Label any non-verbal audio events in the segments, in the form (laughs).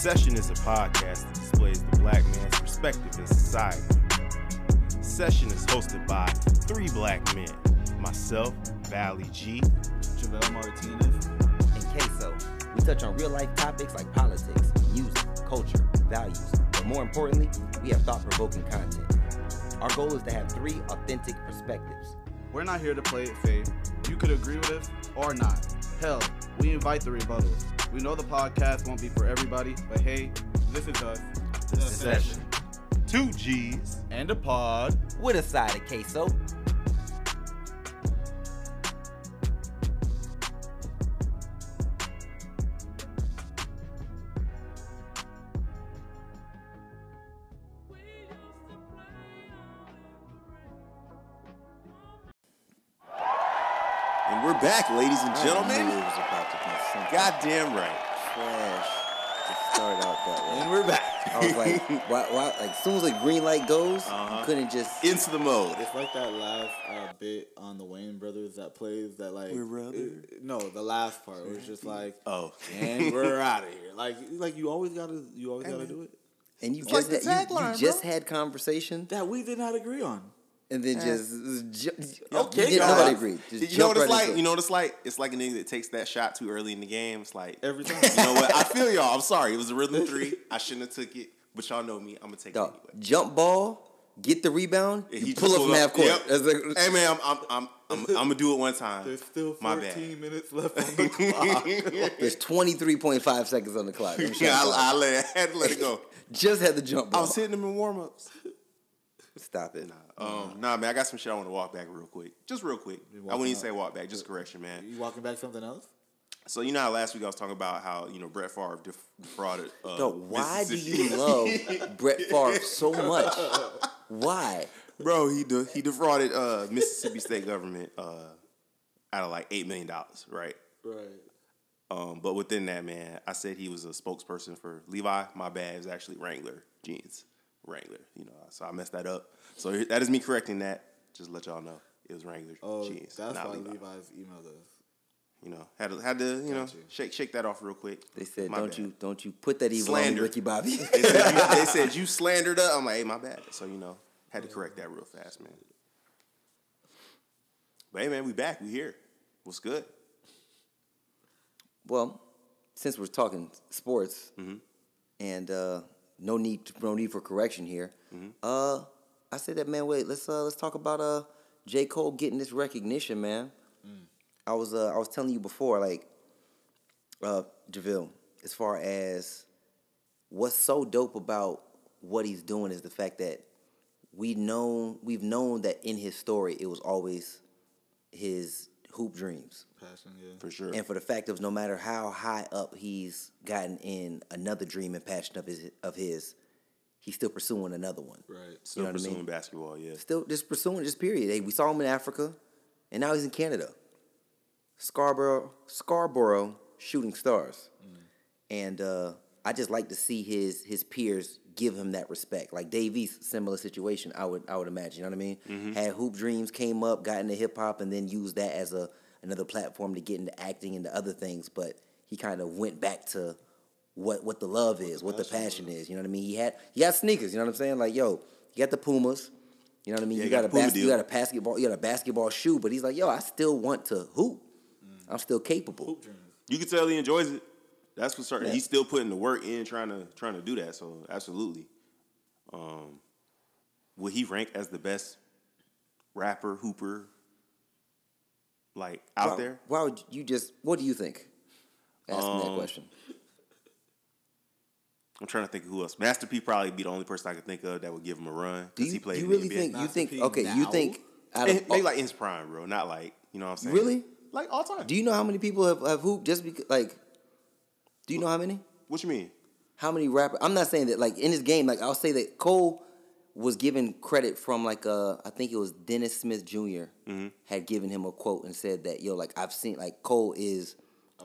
Session is a podcast that displays the black man's perspective in society. Session is hosted by three black men myself, Valley G, Javale Martinez. and queso. We touch on real life topics like politics, music, culture, values, but more importantly, we have thought provoking content. Our goal is to have three authentic perspectives. We're not here to play it safe. You could agree with us or not. Hell, we invite the rebuttals. We know the podcast won't be for everybody, but hey, this is us. The Session. Two G's. And a pod. With a side of queso. And we're back, ladies and I knew gentlemen. Goddamn right. trash to start out that way. And we're back. I was like, why, why, like, as soon as the green light goes, Uh-huh. you couldn't just. into the mode. It's like that last uh, bit on the Wayans Brothers that plays that like We're brother. it- no, the last part was just like Oh. and (laughs) we're out of here. Like like you always gotta you always gotta do it. And you It's just, like the had, you, you just bro. had conversation, That we did not agree on. And then just. ju- Okay, you didn't- nobody agreed. Just you know what it's right like? into. You know what it's like? It's like a nigga that takes that shot too early in the game. It's like Every time. You know what? I feel y'all. I'm sorry. It was a rhythm (laughs) three. I shouldn't have took it, but y'all know me. I'm gonna take Dog, it anyway. jump ball, get the rebound, And you he pull up from pulled half court. Yep. That's like- hey man, I'm I'm I'm I'm, I'm gonna do it one time. There's still My 14 bad. minutes left on the (laughs) clock. There's 23.5 seconds on the clock. Them shots yeah, are- I, I let I had to let it go. (laughs) just had the jump ball. I was hitting them in warm ups. Stop it. Um, nah, man, I got some shit I want to walk back real quick. Just real quick. I wouldn't even say walk back. Just correction, man. you walking back something else? So you know how last week I was talking about how you know Brett Favre def- defrauded. Uh, Dog, why do (laughs) you love Brett Favre so much? Why? Bro, he de- he defrauded uh, Mississippi state government uh, out of like eight million dollars, right? Right. Um, but within that, man, I said he was a spokesperson for Levi. My bad, it was actually Wrangler jeans, Wrangler. You know, so I messed that up. So that is me correcting that. Just to let y'all know, it was Wrangler Oh, jeans, that's why Levi. Levi's emailed us. You know, had to had to you know you. shake shake that off real quick. They said, My "Don't bad. you, don't you put that evil on me, Ricky Bobby." They said, you, (laughs) they said you slandered up. I'm like, hey, my bad. So you know, had to correct that real fast, man. But hey, man, we back. We here. What's good? well, since we're talking sports, Mm-hmm. and uh, no need, no need for correction here. Mm-hmm. Uh, I said that man. Wait, let's uh, let's talk about uh, J Cole getting this recognition, man. Mm. I was uh, I was telling you before, like, uh, Javille, as far as what's so dope about what he's doing is the fact that we known we've known that in his story it was always his hoop dreams. Passion, yeah. For sure. And for the fact of no matter how high up he's gotten in another dream and passion of his of his, he's still pursuing another one. Right. Still you know what I pursuing mean? basketball, yeah. Still just pursuing just period. Hey, we saw him in Africa, and now he's in Canada. Scarborough, Scarborough Shooting Stars, and uh, I just like to see his his peers give him that respect. Like Dave East, similar situation. I would I would imagine. You know what I mean? Mm-hmm. Had hoop dreams, came up, got into hip hop, and then used that as a another platform to get into acting and the other things. But he kind of went back to what what the love is, what the passion is. You know what I mean? He had he had sneakers. You know what I'm saying? Like yo, you got the Pumas. You know what I mean? Yeah, you got got, a bas- you got a basketball you got a basketball shoe, but he's like, yo, I still want to hoop. Mm. I'm still capable. Hoop. You can tell he enjoys it. That's for certain. Yeah. He's still putting the work in, trying to trying to do that. So absolutely. Um, will he rank as the best rapper hooper like out why, there? Why would you just? What do you think? Ask me that Um, question. I'm trying to think of who else. Master P probably be the only person I could think of that would give him a run Do because he played do you in really the NBA. think? You think? P Okay, you think? out of (laughs) maybe like in his prime, bro. Not like you know what I'm saying. Really? Like all time. Do you know how many people have, have hooped just because like? Do you know how many? what you mean? How many rappers? I'm not saying that like in this game. Like I'll say that Cole was given credit from like uh I think it was Dennis Smith junior Mm-hmm. had given him a quote and said that yo like I've seen like Cole is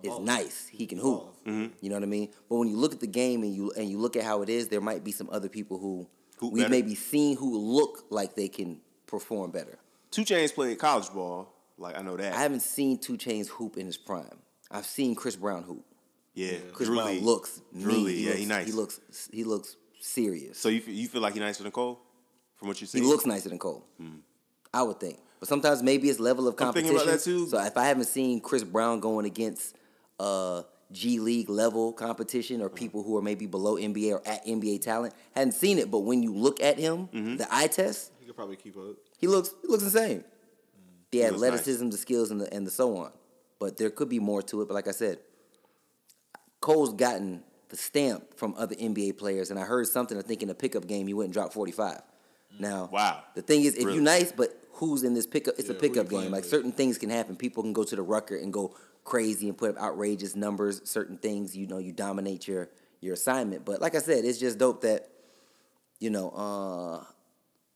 is nice. He can hoop. Mm-hmm. You know what I mean? But when you look at the game and you and you look at how it is, there might be some other people who Hoop we've better. maybe seen who look like they can perform better. 2 Chainz played college ball. Like I know that. I haven't seen 2 Chainz hoop in his prime. I've seen Chris Brown hoop. Yeah. Chris Drew Brown Lee. looks Drew mean. Lee, He yeah, looks, he nice. He looks he looks serious. So you feel, you feel like he's nicer than Cole, from what you see? He looks nicer than Cole. I would think. But sometimes maybe it's level of Hmm. I'm thinking competition. about that too. So if I haven't seen Chris Brown going against uh, G League level competition Hmm. or people who are maybe below NBA or at NBA talent, hadn't seen it. But when you look at him, Mm-hmm. the eye test, He could probably keep up. he looks he looks insane. The looks nice. athleticism, the skills, and the and the so on. But there could be more to it. But like I said, Cole's gotten the stamp from other NBA players, and I heard something. I think in a pickup game, he went and dropped forty five. Now, Wow. The thing is, if Really? you nice, but who's in this pickup? It's Yeah, a pickup game. Like with? certain things can happen. People can go to the rucker and go crazy and put up outrageous numbers. Certain things, you know, you dominate your your assignment. But like I said, it's just dope that you know. uh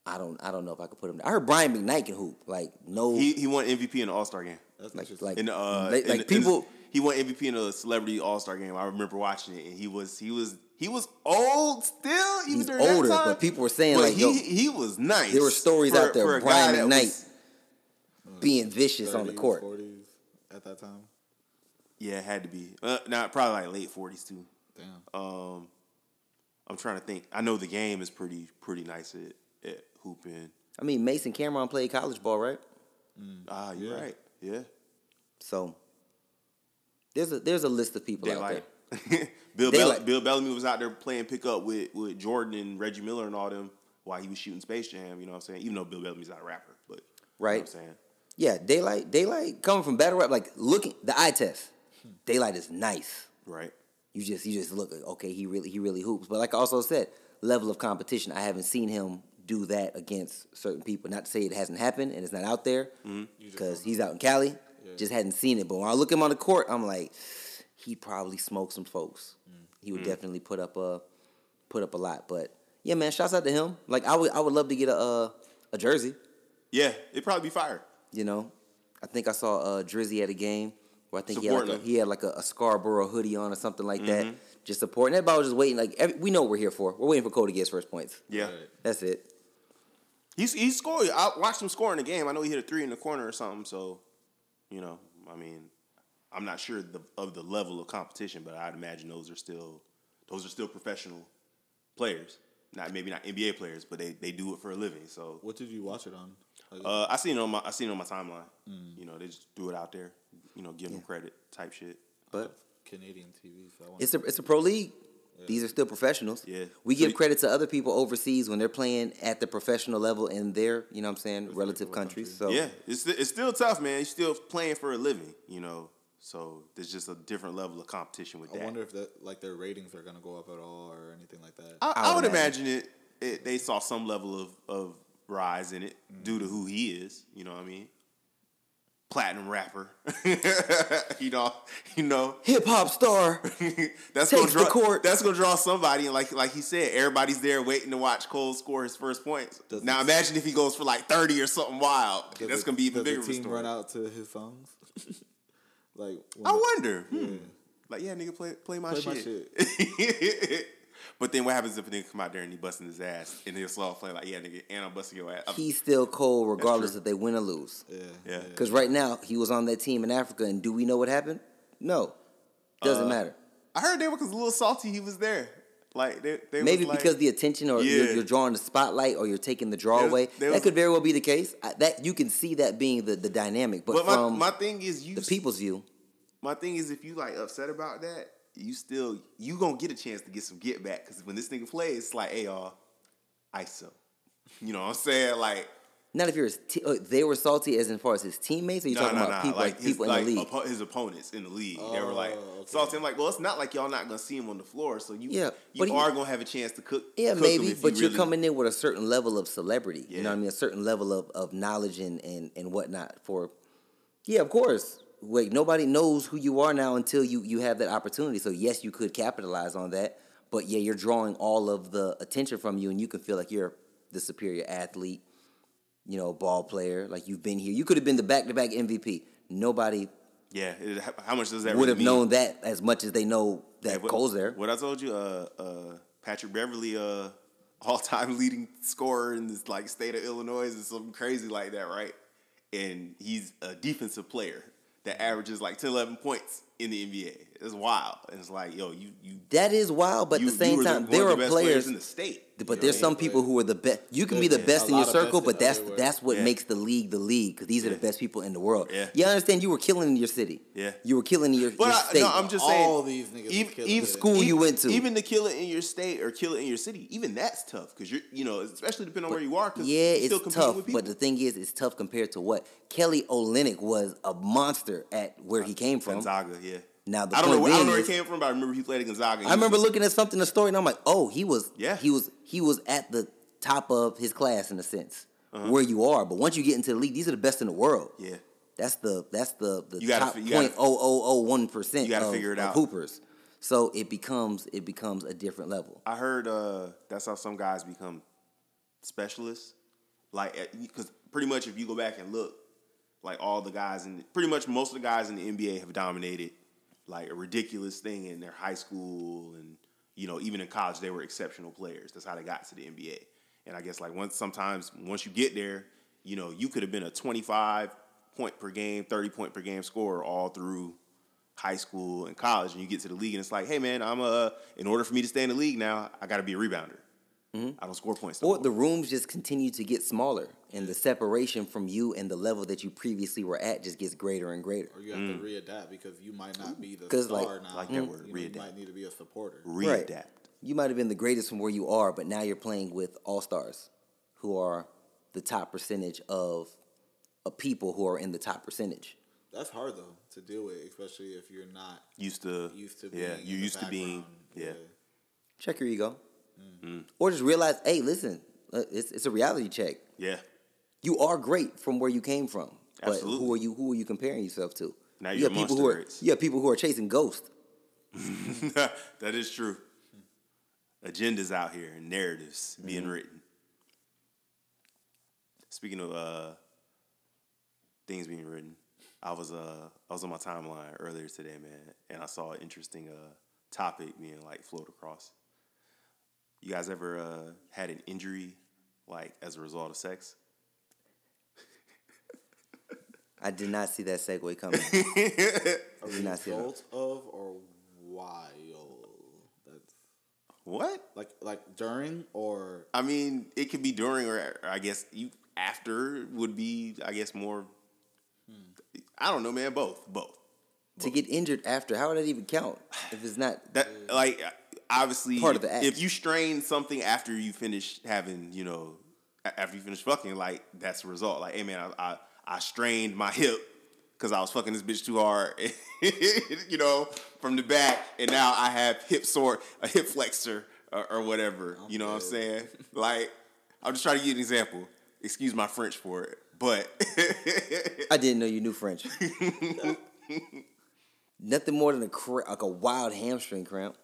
I don't. I don't know if I could put him. I heard Brian McKnight can hoop. Like no, He he won MVP in the All Star game. That's like interesting. like In the, uh, like, in like the- in the- people. He won MVP in the Celebrity All Star game. I remember watching it, and he was he was he was old still. Even He's during that older, time. but people were saying, But like, he yo- he was nice. There were stories for- out there for a guy Brian that McKnight was- being vicious on the court. 40s at that time. yeah, it had to be. Uh, not probably like late forties too. Damn. Um, I'm trying to think. I know the game is pretty pretty nice at, at hooping. I mean, Mason Cameron played college ball, right? Ah, you're Yeah. right. Yeah. So there's a there's a list of people out there. (laughs) Bill Bell- Daylyt. Bill Bellamy was out there playing pickup with, with Jordan and Reggie Miller and all them while he was shooting Space Jam. You know what I'm saying? Even though Bill Bellamy's not a rapper, but Right. You know what I'm saying? Yeah, Daylyt, Daylyt coming from battle rap, like looking the eye test. Daylyt is nice. Right. You just you just look like okay, he really he really hoops. But like I also said, level of competition. I haven't seen him do that against certain people. Not to say it hasn't happened and it's not out there Mm-hmm. because he's out in Cali. Just hadn't seen it. But when I look him on the court, I'm like, he probably smoked some folks. He Mm. would definitely put up a put up a lot. But yeah, man, shouts out to him. Like I would I would love to get a a, a jersey. Yeah, it'd probably be fire. You know, I think I saw uh, Drizzy at a game where I think he had, like a, him. he had like a, a Scarborough hoodie on or something like that, just supporting. Everybody was just waiting. Like every, we know what we're here for. We're waiting for Cole to get his first points. Yeah. Right. That's it. He's he scored. I watched him score in the game. I know he hit a three in the corner or something. So, you know, I mean, I'm not sure the, of the level of competition, but I'd imagine those are still those are still professional players. Not maybe not NBA players, but they, they do it for a living. So What did you watch it on? Uh, I seen it on my I seen it on my timeline. You know, they just threw it out there. You know, give them credit type shit. But Canadian TV. So I it's a it's a pro league. These are still professionals. Yeah. We So give you- credit to other people overseas when they're playing at the professional level in their, you know what I'm saying, relative countries. So Yeah, it's it's still tough, man. You're still playing for a living. You know, so there's just a different level of competition with I that. I wonder if that like their ratings are gonna go up at all or anything like that. I, I I would would imagine it, it. They saw some level of, of rise in it due to mm. who he is. You know what I mean? Platinum rapper. (laughs) you know. You know. hip hop star. (laughs) that's gonna draw. court. That's gonna draw somebody, and like like he said, everybody's there waiting to watch Cole score his first points. Does now imagine if he goes for like thirty or something wild. Does that's the- gonna be even does bigger. The of team run out to his songs. (laughs) like I the- wonder. Hmm. Like, yeah, nigga, play play my Play my shit. But then what happens if a nigga come out there and he busting his ass and he'll start playing like, yeah, nigga, and I'm busting your ass. He's still cold regardless true. if they win or lose. Yeah, Yeah. Because right now he was on that team in Africa, and do we know what happened? No, doesn't Uh, matter. I heard they were because a little salty. He was there. Like they, they Maybe like, because the attention, or you're, you're drawing the spotlight, or you're taking the draw There- away. that was- could very well be the case. I, that you can see that being the, the dynamic, but, But my, my thing is you. the people's view, My thing is if you like upset about that, you still you gonna get a chance to get some get back because when this nigga plays, it's like, hey y'all, ISO. (laughs) You know what I'm saying? Like Not if you're te- uh, they were salty as in far as his teammates. Or you No, talking no, about no. people Like, his, people in like the league? oppo- his opponents in the league, they were like Oh, okay. salty. I'm like, well, it's not like y'all not gonna see him on the floor, so you Yeah, you he- are gonna have a chance to cook. Yeah, cook maybe, but you you're really- coming in with a certain level of celebrity. You know what I mean? A certain level of, of knowledge and, and, and whatnot. For yeah, of course. Wait, nobody knows who you are now until you you have that opportunity. So yes, you could capitalize on that. But yeah, you're drawing all of the attention from you, and you can feel like you're the superior athlete. You know, ball player. Like you've been here. You could have been the back to back MVP. Nobody Yeah, it, how much does that would really have mean? known that as much as they know that Hey, what- Cole's there. What I told you, uh, uh, Patrick Beverley, uh, (laughs) all time leading scorer in this like state of Illinois is something crazy like that, right? And he's a defensive player that averages like 10, 11 points in the NBA. It's wild. And it's like, yo, you you That is wild, but at the same time, there are the best players in the state. But you there's some people who are the best. You can be the best in your lot of best circle, but that's everywhere. that's what Yeah. makes the league the league because these are the best people in the world. Yeah. You understand? You were killing in your city. Yeah. You were killing in your, But your I, state. no, I'm just saying. All these niggas was even, killing even it. School you went to. even to kill it in your state or kill it in your city, even that's tough because you're, you know, especially depending on where you are. Cause yeah, you're still it's tough. with. But the thing is, it's tough compared to what Kelly Olynyk was a monster at where he came from. Gonzaga, yeah. Now, the I don't know. Where, I don't know where he came from, but I remember he played at Gonzaga. I remember looking at something in the story, and I'm like, oh, he was Yeah. he was he was at the top of his class in a sense, Uh-huh. where you are. But once you get into the league, these are the best in the world. Yeah. That's the that's the the You gotta top fi- you gotta- point oh oh oh one percent. You gotta of, figure it out. Hoopers, so it becomes it becomes a different level. I heard uh, that's how some guys become specialists. Like, because pretty much if you go back and look, like all the guys in, pretty much most of the guys in the NBA have dominated like a ridiculous thing in their high school and you know even in college they were exceptional players. That's how they got to the NBA. And I guess like once sometimes once you get there, you know you could have been a twenty five point per game, thirty point per game scorer all through high school and college, and you get to the league, and it's like, hey man, I'm a. In order for me to stay in the league now, I got to be a rebounder. I don't score points. no Or more. the rooms just continue to get smaller, and the separation from you and the level that you previously were at just gets greater and greater. Or you have to readapt because you might not be the star like- now. Mm. Like that You word, know, You might need to be a supporter. readapt. You might have been the greatest from where you are, but now you're playing with all stars, who are the top percentage of, of people who are in the top percentage. That's hard though to deal with, especially if you're not Used to, used to being yeah, you the used to being, background. yeah. Check your ego, Mm. or just realize, hey, listen, uh, it's it's a reality check. yeah. You are great from where you came from, but who are you? Who are you comparing yourself to? Now you you're have people who are you have people who are chasing ghosts. (laughs) that is true. Agendas out here and narratives being written. Speaking of uh, things being written, I was uh, I was on my timeline earlier today, man, and I saw an interesting uh, topic being like float across. You guys ever uh, had an injury like as a result of sex? I did not see that segue coming. (laughs) A did not see that. result of or while? That's What? like like during or I mean, it could be during or, or I guess you after would be I guess more. I don't know, man. Both, both. to get injured after, how would that even count? If it's not That like obviously Part of the act. If you strain something after you finish having, you know, after you finish fucking, like that's the result. Like, hey man, I I, I strained my hip because I was fucking this bitch too hard, (laughs) you know, from the back, and now I have hip sore, a hip flexor or, or whatever. you know what I'm saying? Like, I'm just trying to give an example. Excuse my French for it, but (laughs) I didn't know you knew French. (laughs) Nothing more than a cra- like a wild hamstring cramp.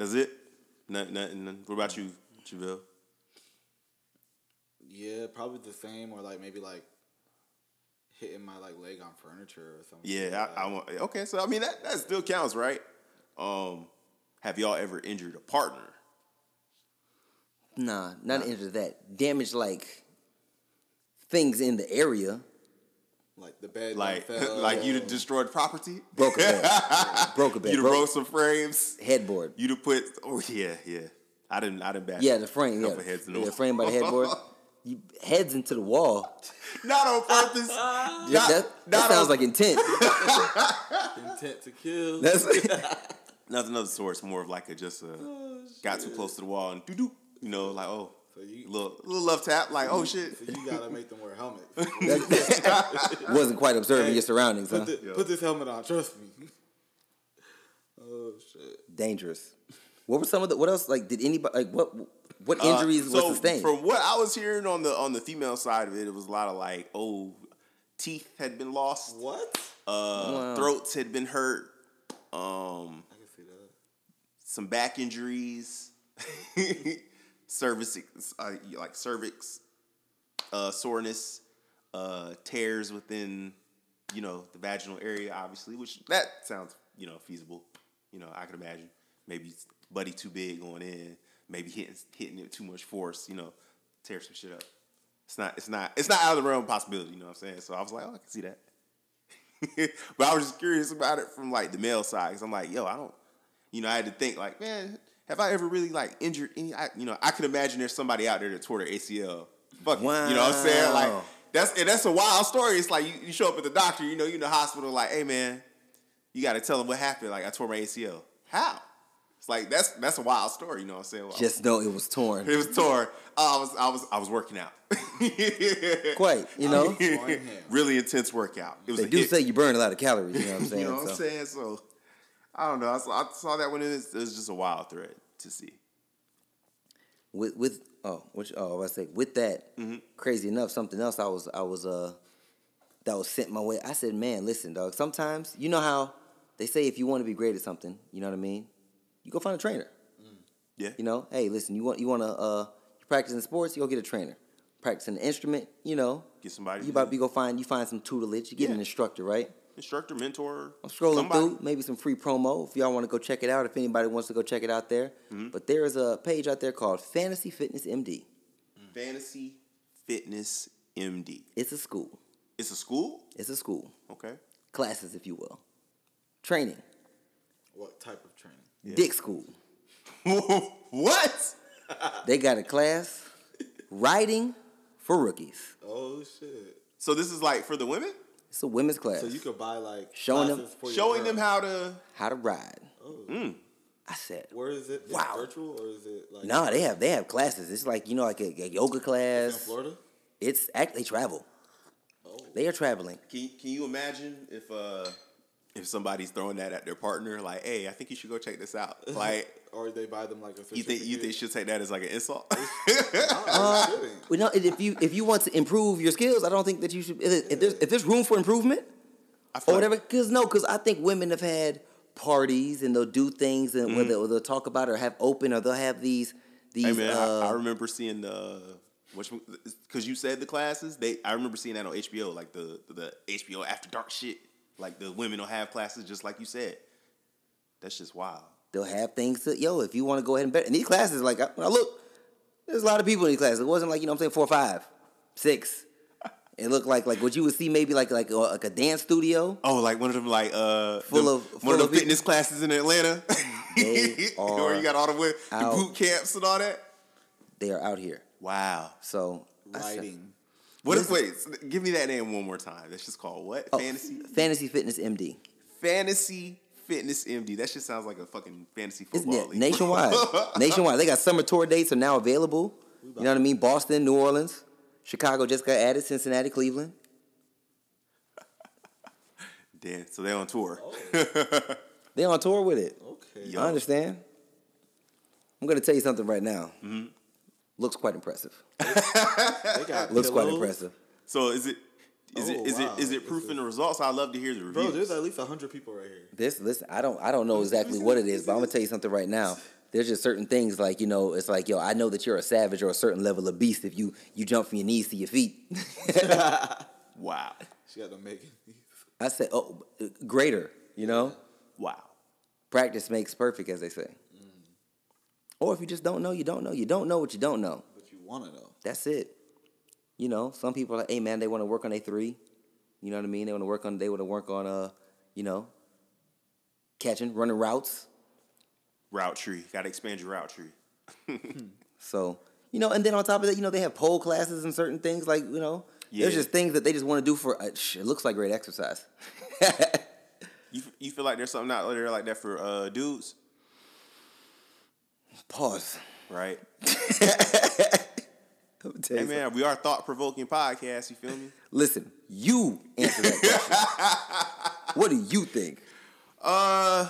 That's it. Nothing, nothing, nothing. What about you, Javille? yeah, probably the same or like maybe like hitting my like leg on furniture or something. Yeah, like I, I want. Okay, so I mean that that still counts, right? Um, have y'all ever injured a partner? Nah, not into that. Damage like things in the area. Like the bed Like, fell. (laughs) like you'd destroyed property, Broke a bed. (laughs) broke a bed. you'd have Broke broke some frames, headboard. you'd have put. Oh yeah, yeah. I didn't. I didn't bash. Yeah, the frame. Yeah, couple heads in the, the frame by the headboard. (laughs) You, heads into the wall. Not on purpose. Yeah, Not- that that not sounds on- like intent. intent to kill. That's Nothing of the sort. It's more of like a just a oh, got too close to the wall and doo doo. You know, like oh, So you, little little love tap, like oh shit. so you gotta make them wear helmets. (laughs) Wasn't quite observing your surroundings, huh? Put, the, put this helmet on. Trust me. (laughs) Oh shit. Dangerous. What were some of the? What else? Like, did anybody like what? What Uh, injuries so was sustained? From what I was hearing on the on the female side of it, it was a lot of like, oh, teeth had been lost, What? uh, Wow. throats had been hurt, um, I can see that. some back injuries, (laughs) cervix, uh, like cervix uh, soreness, uh, tears within, you know, the vaginal area, obviously, which that sounds, you know, feasible. You know, I could imagine maybe buddy too big going in, maybe hitting hitting it too much force, you know, tear some shit up. It's not, it's not, it's not out of the realm of possibility. You know what I'm saying? So I was like, oh, I can see that. (laughs) but I was just curious about it from like the male side, because I'm like, yo, I don't, you know, I had to think like, man, have I ever really like injured any? I, you know, I could imagine there's somebody out there that tore their ACL. Fuck, it, you know what I'm saying? Like that's and that's a wild story. It's like you, you show up at the doctor, you know, you in the hospital, like, hey man, you got to tell them what happened. Like I tore my ACL. How? It's like that's that's a wild story. You know what I'm saying? Well, Just know it was torn. it was torn. Oh, I was I was I was working out. (laughs) Quite, you know. Really intense workout. It was They a do hit. say you burn a lot of calories. You know what I'm (laughs) saying? You know what I'm So, saying? So I don't know. I saw, I saw that one. It was, it was just a wild thread to see. With with oh, which oh, I say with that. Mm-hmm. Crazy enough, something else I was I was uh that was sent my way. I said, man, listen, dog. Sometimes you know how they say if you want to be great at something, you know what I mean. You go find a trainer. Yeah. You know, hey, listen, you want you want to uh, you practicing sports, you go get a trainer. Practicing an instrument, you know, Get somebody. you about to go find you find some tutelage. You get an instructor, right? Instructor, mentor. I'm scrolling somebody. through, maybe some free promo if y'all want to go check it out. If anybody wants to go check it out there, Mm-hmm. but there is a page out there called Fantasy Fitness MD. Fantasy Fitness MD. It's a school. It's a school. It's a school. Okay. Classes, if you will. Training. What type of training? Dick school. (laughs) what? (laughs) They got a class. Writing for rookies. Oh shit. So this is like for the women, It's a women's class. So you could buy like Showing them- for your showing girl. them how to. How to ride. Mm. I said, Where is it? Is it Wow. virtual or is it like no, they have they have classes. It's like you know, like a, a yoga in class. Florida? It's act they travel. Oh. They are traveling. Can Can you imagine if uh if somebody's throwing that at their partner, like, hey, I think you should go check this out. (laughs) Like, Or they buy them like a you think you think she'll take that as like an insult? Uh, kidding. Well, no, if you if you want to improve your skills, I don't think that you should. If there's if there's room for improvement or whatever, because no, because I think women have had parties and they'll do things and Mm-hmm. whether or they'll talk about it or have open or they'll have these these. Hey man, uh, I, I remember seeing the which because you said the classes. They I remember seeing that on HBO, like the the HBO After Dark shit. Like the women will have classes, just like you said. That's just wild. They'll have things to yo. If you want to go ahead and bet, and these classes, like I, when I look, there's a lot of people in these classes. It wasn't like you know what I'm saying four, or five, six. It looked like like what you would see maybe like like a, like a dance studio. Oh, like one of them like uh Full them- of- one full of the of it. fitness classes in Atlanta. They (laughs) where you got all the, wi- the out. boot camps and all that. They are out here. Wow. So I said- Writing. What is wait? Give me that name one more time. That's just called what? Oh, Fantasy Fantasy Fitness MD. Fantasy Fitness MD. That shit sounds like a fucking fantasy It's football na- league. nationwide. (laughs) nationwide. They got summer tour dates are now available. You know what I mean? Boston, New Orleans, Chicago just got added, Cincinnati, Cleveland. (laughs) Damn. So they're on tour. (laughs) They on tour with it. Okay. Yo. I understand. I'm gonna tell you something right now. Mm-hmm. Looks quite impressive. They got Looks quite impressive. So is it is Oh, it is wow. it is it proof in the results? I'd love to hear the reviews. Bro, there's at least hundred people right here. This, listen, I don't, I don't know exactly what it is, but I'm gonna tell you something right now. There's just certain things like you know, it's like yo, I know that you're a savage or a certain level of beast if you you jump from your knees to your feet. (laughs) wow. She got them making. I said, oh, greater, you know. Wow. Practice makes perfect, as they say. Mm. Or if you just don't know, you don't know. You don't know what you don't know. But you want to know. That's it. You know, some people are like, hey man, they want to work on a three. You know what I mean? They want to work on. They want to work on uh, you know, catching, running routes. Route tree. Got to expand your route tree. (laughs) So you know, and then on top of that, you know, they have pole classes and certain things like you know. yeah. There's just things that they just want to do for. Uh, sh- it looks like great exercise. (laughs) You you feel like there's something out there like that for uh, dudes, Pause. right? (laughs) (laughs) I'm gonna tell Hey man, we are thought provoking podcast. You feel me? Listen, you answer that question. (laughs) what do you think? Uh,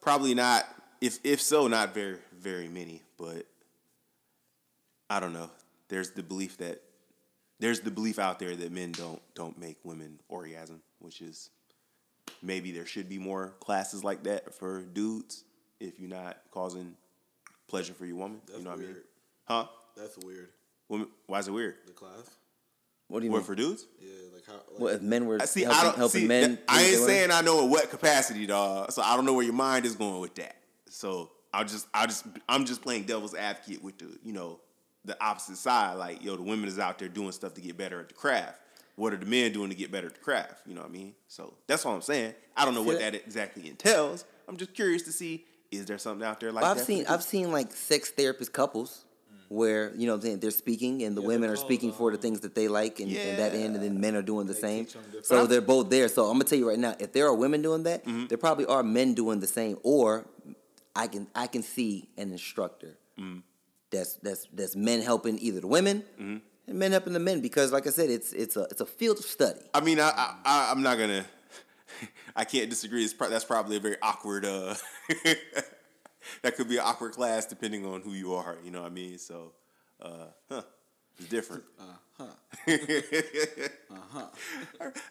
probably not. If if so, not very very many. But I don't know. There's the belief that there's the belief out there that men don't don't make women orgasm, which is maybe there should be more classes like that for dudes if you're not causing pleasure for your woman. That's you know what I mean? Huh? That's weird. Women, why is it weird? The class. What do you What mean? for dudes? Yeah, like how. Like, What if men were I see. helping, I don't helping see. men? that- I ain't saying I know in what capacity, dog. So I don't know where your mind is going with that. So I'll just, I'll just, I'm just playing devil's advocate with the, you know, the opposite side. Like, yo, the women is out there doing stuff to get better at the craft. What are the men doing to get better at the craft? You know what I mean? So that's all I'm saying. I don't know what that exactly entails. I'm just curious to see is there something out there like Well, that? I've for seen? I've seen like sex therapist couples where you know they're speaking and the Yeah, women they're speaking for the things that they like and, and that end and then men are doing the They same. teach 'em different. So they're both there. So I'm gonna tell you right now, if there are women doing that, Mm-hmm. there probably are men doing the same. Or I can I can see an instructor Mm-hmm. that's that's that's men helping either the women and men helping the men because like I said, it's it's a it's a field of study. I mean, I, I, I I'm not gonna. (laughs) I can't disagree. It's pro- that's probably a very awkward. Uh, (laughs) that could be an awkward class depending on who you are. You know what I mean? So, uh, huh, it's different. Uh-huh. (laughs) uh-huh.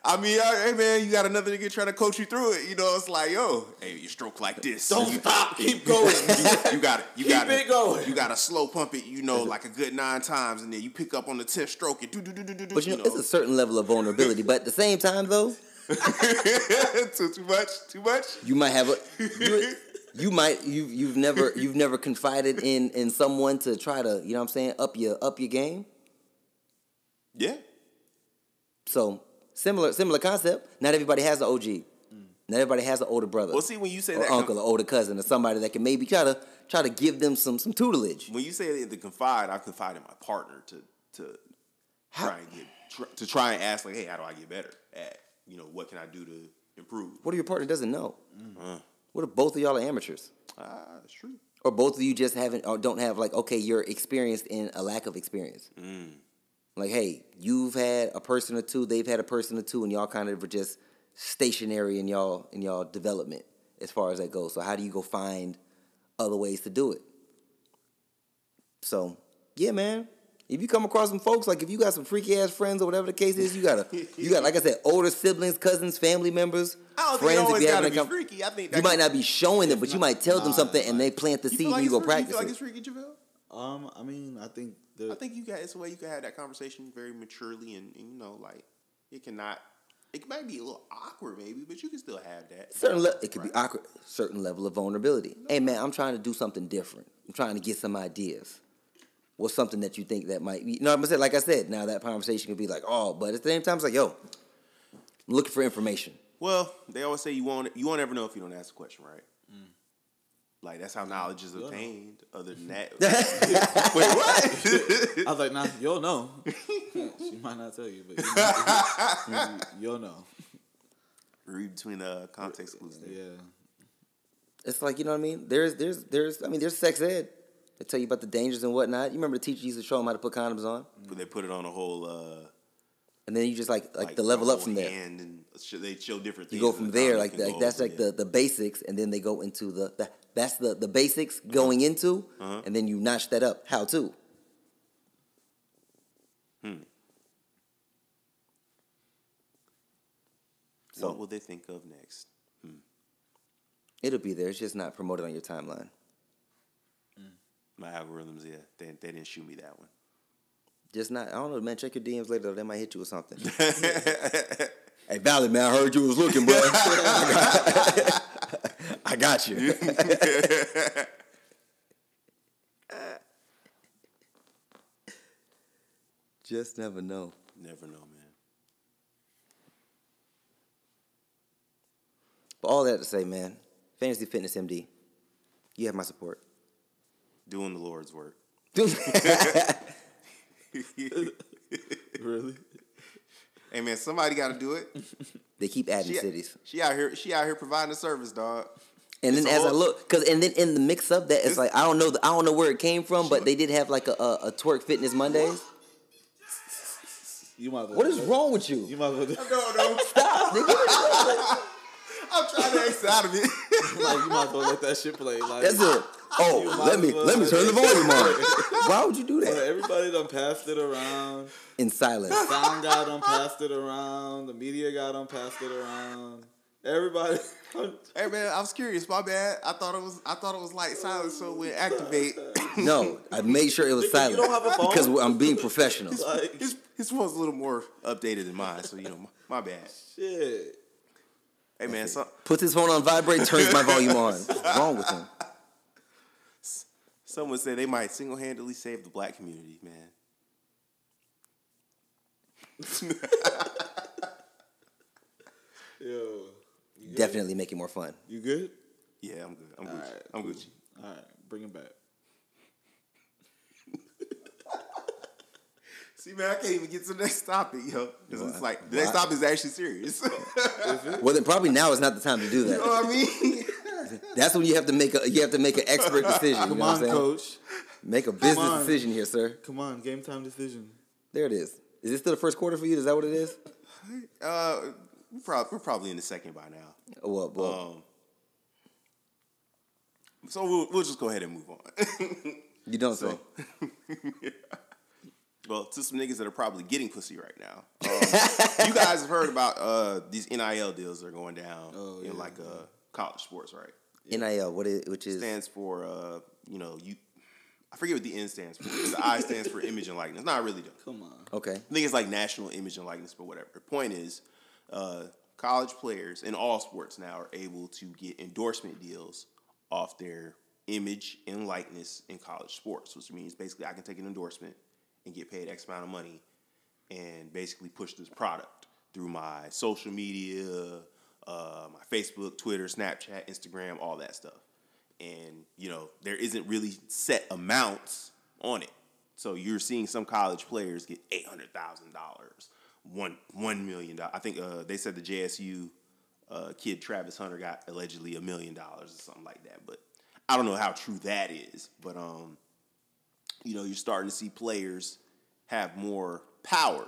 I mean, uh, hey man, you got another nigga trying to coach you through it. You know, it's like, yo, hey, you stroke like this. Don't You- stop. Keep going. (laughs) you got it. You Keep got it going. You got to slow pump it. You know, like a good nine times, and then you pick up on the tenth stroke and do do do do do do. But you know, it's a certain level of vulnerability. But at the same time, though, (laughs) too too much, too much. you might have a you, you might you've you've never (laughs) you've never confided in in someone to try to you know what I'm saying up your up your game. Yeah. So similar similar concept. Not everybody has an OG. Not everybody has an older brother. Well, see, when you say or that, uncle or older cousin or somebody that can maybe try to try to give them some some tutelage. when you say the confide, I confide in my partner to to try and get try, to try and ask like, hey, how do I get better at you know what can I do to improve? What if your partner doesn't know? Mm. What if both of y'all are amateurs? Ah, that's true. Or both of you just haven't or don't have like okay, you're experienced in a lack of experience. Mm. Like, hey, you've had a person or two, they've had a person or two, and y'all kind of were just stationary in y'all in y'all development as far as that goes. So how do you go find other ways to do it? So yeah, man. If you come across some folks, like if you got some freaky ass friends or whatever the case is, you gotta you got like I said, older siblings, cousins, family members, I don't think it friends. always if you gotta be a freaky. I think you might not be showing them, but you might tell them Nah, something and they plant the You seed feel and you go it's freaky? You practice feel like it. it's freaky, JaVale? Um, I mean, I think the I think you got it's a way you can have that conversation very maturely and, and you know like it cannot. It might be a little awkward, maybe, but you can still have that. certain le- it could be awkward certain level of vulnerability hey man i'm trying to do something different i'm trying to get some ideas what's something that you think that might be you know what i'm saying like i said now that conversation could be like oh but at the same time it's like yo i'm looking for information Well, they always say you won't you won't ever know if you don't ask a question, right? Mm. Like that's how knowledge is obtained. Other than that, (laughs) wait, what? I was like, nah, you'll know. she might not tell you, but you know, you, will know. Read between the context clues. There. Yeah. it's like you know what i mean there's there's there's i mean there's sex ed they tell you about the dangers and whatnot you remember the teacher used to show them how to put condoms on they put it on a whole uh, and then you just like like, the level up from there hand and sh- they show different. Things. You go from the there condom like, can like go that's over, like yeah. the, the basics and then they go into the, the that's the the basics going into Uh-huh. and then you notch that up how to Hmm. So what will they think of next? it'll be there it's just not promoted on your timeline My algorithms, yeah, they, they didn't shoot me that one. just not i don't know man check your dms later though. they might hit you with something (laughs) hey Valley man i heard you was looking bro (laughs) i got you (laughs) just never know Never know, man. but all that to say man fantasy fitness md you have my support Doing the Lord's work. (laughs) Really? Hey man, somebody got to do it. they keep adding She, cities she out here. She out here providing a service, dog. And then It's a as I look, cause and then in the mix of that, it's like I don't know, the, I don't know where it came from, but they did have like a, a, a twerk fitness Mondays. You might. as What is wrong with you? You might as No, no. (laughs) Stop, nigga. (laughs) I'm trying to exit out of it. like you might as well let that shit play. Like That's it. (laughs) Oh, let me well let me turn the volume on. (laughs) Why would you do But that? everybody done passed it around. In silence. Sound guy done passed it around. The media guy done passed it around. Everybody. (laughs) Hey man, I was curious. My bad. I thought it was. I thought it was like silence, so we activate. No, I made sure it was silent don't have a phone? because I'm being professional. like His his phone's a little more updated than mine, so you know, my, my bad. shit. Hey man, so, Puts his phone on vibrate, turns my volume on. What's wrong with him? Someone said they might single handedly save the black community, man. Yo, you good? Definitely make it more fun. You good? Yeah, I'm good. I'm good. Alright, I'm cool. Gucci. All right, bring him back. (laughs) See, man, I can't even get to the next topic, yo. 'Cause it's like the next topic is actually serious. Well, then probably now is not the time to do that. You know that. what I mean? (laughs) (laughs) That's when you have to make a you have to make an expert decision. You Come know on, coach. Make a business decision here, sir. Come on, game time decision. There it is. Is this still the first quarter for you? Is that what it is? Uh, we're, prob- we're probably in the second by now. Well, well Um, so we'll, we'll just go ahead and move on. (laughs) you don't say. so, (laughs) well, to some niggas that are probably getting pussy right now. Um, you guys have heard about uh, these NIL deals that are going down Oh, in yeah. like uh, college sports, right? NIL, what is which is stands for uh, you know, you I forget what the N stands for. The I stands for image and likeness. Not really though. Come on. okay. I think it's like national image and likeness, but whatever. The point is, uh, college players in all sports now are able to get endorsement deals off their image and likeness in college sports, which means basically I can take an endorsement and get paid X amount of money and basically push this product through my social media, uh, my Facebook, Twitter, Snapchat, Instagram, all that stuff. And, you know, there isn't really set amounts on it. So you're seeing some college players get eight hundred thousand dollars, one one million dollars. I think uh, they said the JSU uh, kid Travis Hunter got allegedly a million dollars or something like that. But I don't know how true that is. But um, you know, you're starting to see players have more power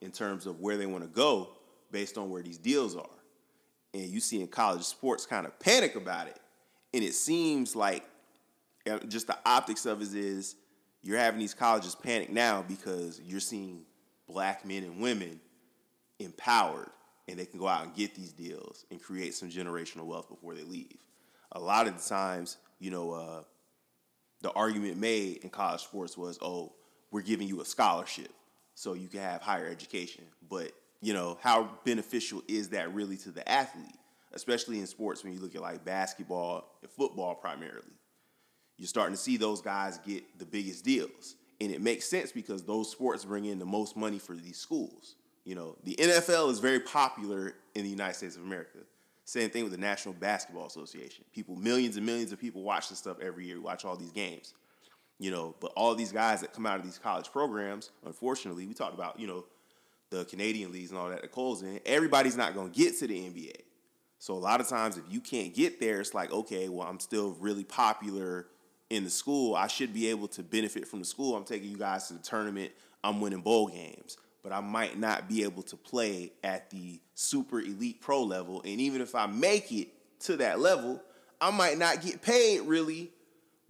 in terms of where they want to go based on where these deals are. And you see in college sports kind of panic about it. And it seems like uh, just the optics of it is you're having these colleges panic now because you're seeing black men and women empowered and they can go out and get these deals and create some generational wealth before they leave. A lot of the times, you know, uh, the argument made in college sports was, oh, we're giving you a scholarship so you can have higher education. But, you know, how beneficial is that really to the athlete, especially in sports when you look at like basketball and football primarily? You're starting to see those guys get the biggest deals. And it makes sense because those sports bring in the most money for these schools. You know, the NFL is very popular in the United States of America. Same thing with the National Basketball Association. People, millions and millions of people watch this stuff every year, watch all these games. You know, but all these guys that come out of these college programs, unfortunately, we talked about, you know, the Canadian leagues and all that that Cole's in, everybody's not gonna get to the NBA. So a lot of times if you can't get there, it's like, okay, well, I'm still really popular in the school. I should be able to benefit from the school. I'm taking you guys to the tournament. I'm winning bowl games. But I might not be able to play at the super elite pro level. And even if I make it to that level, I might not get paid really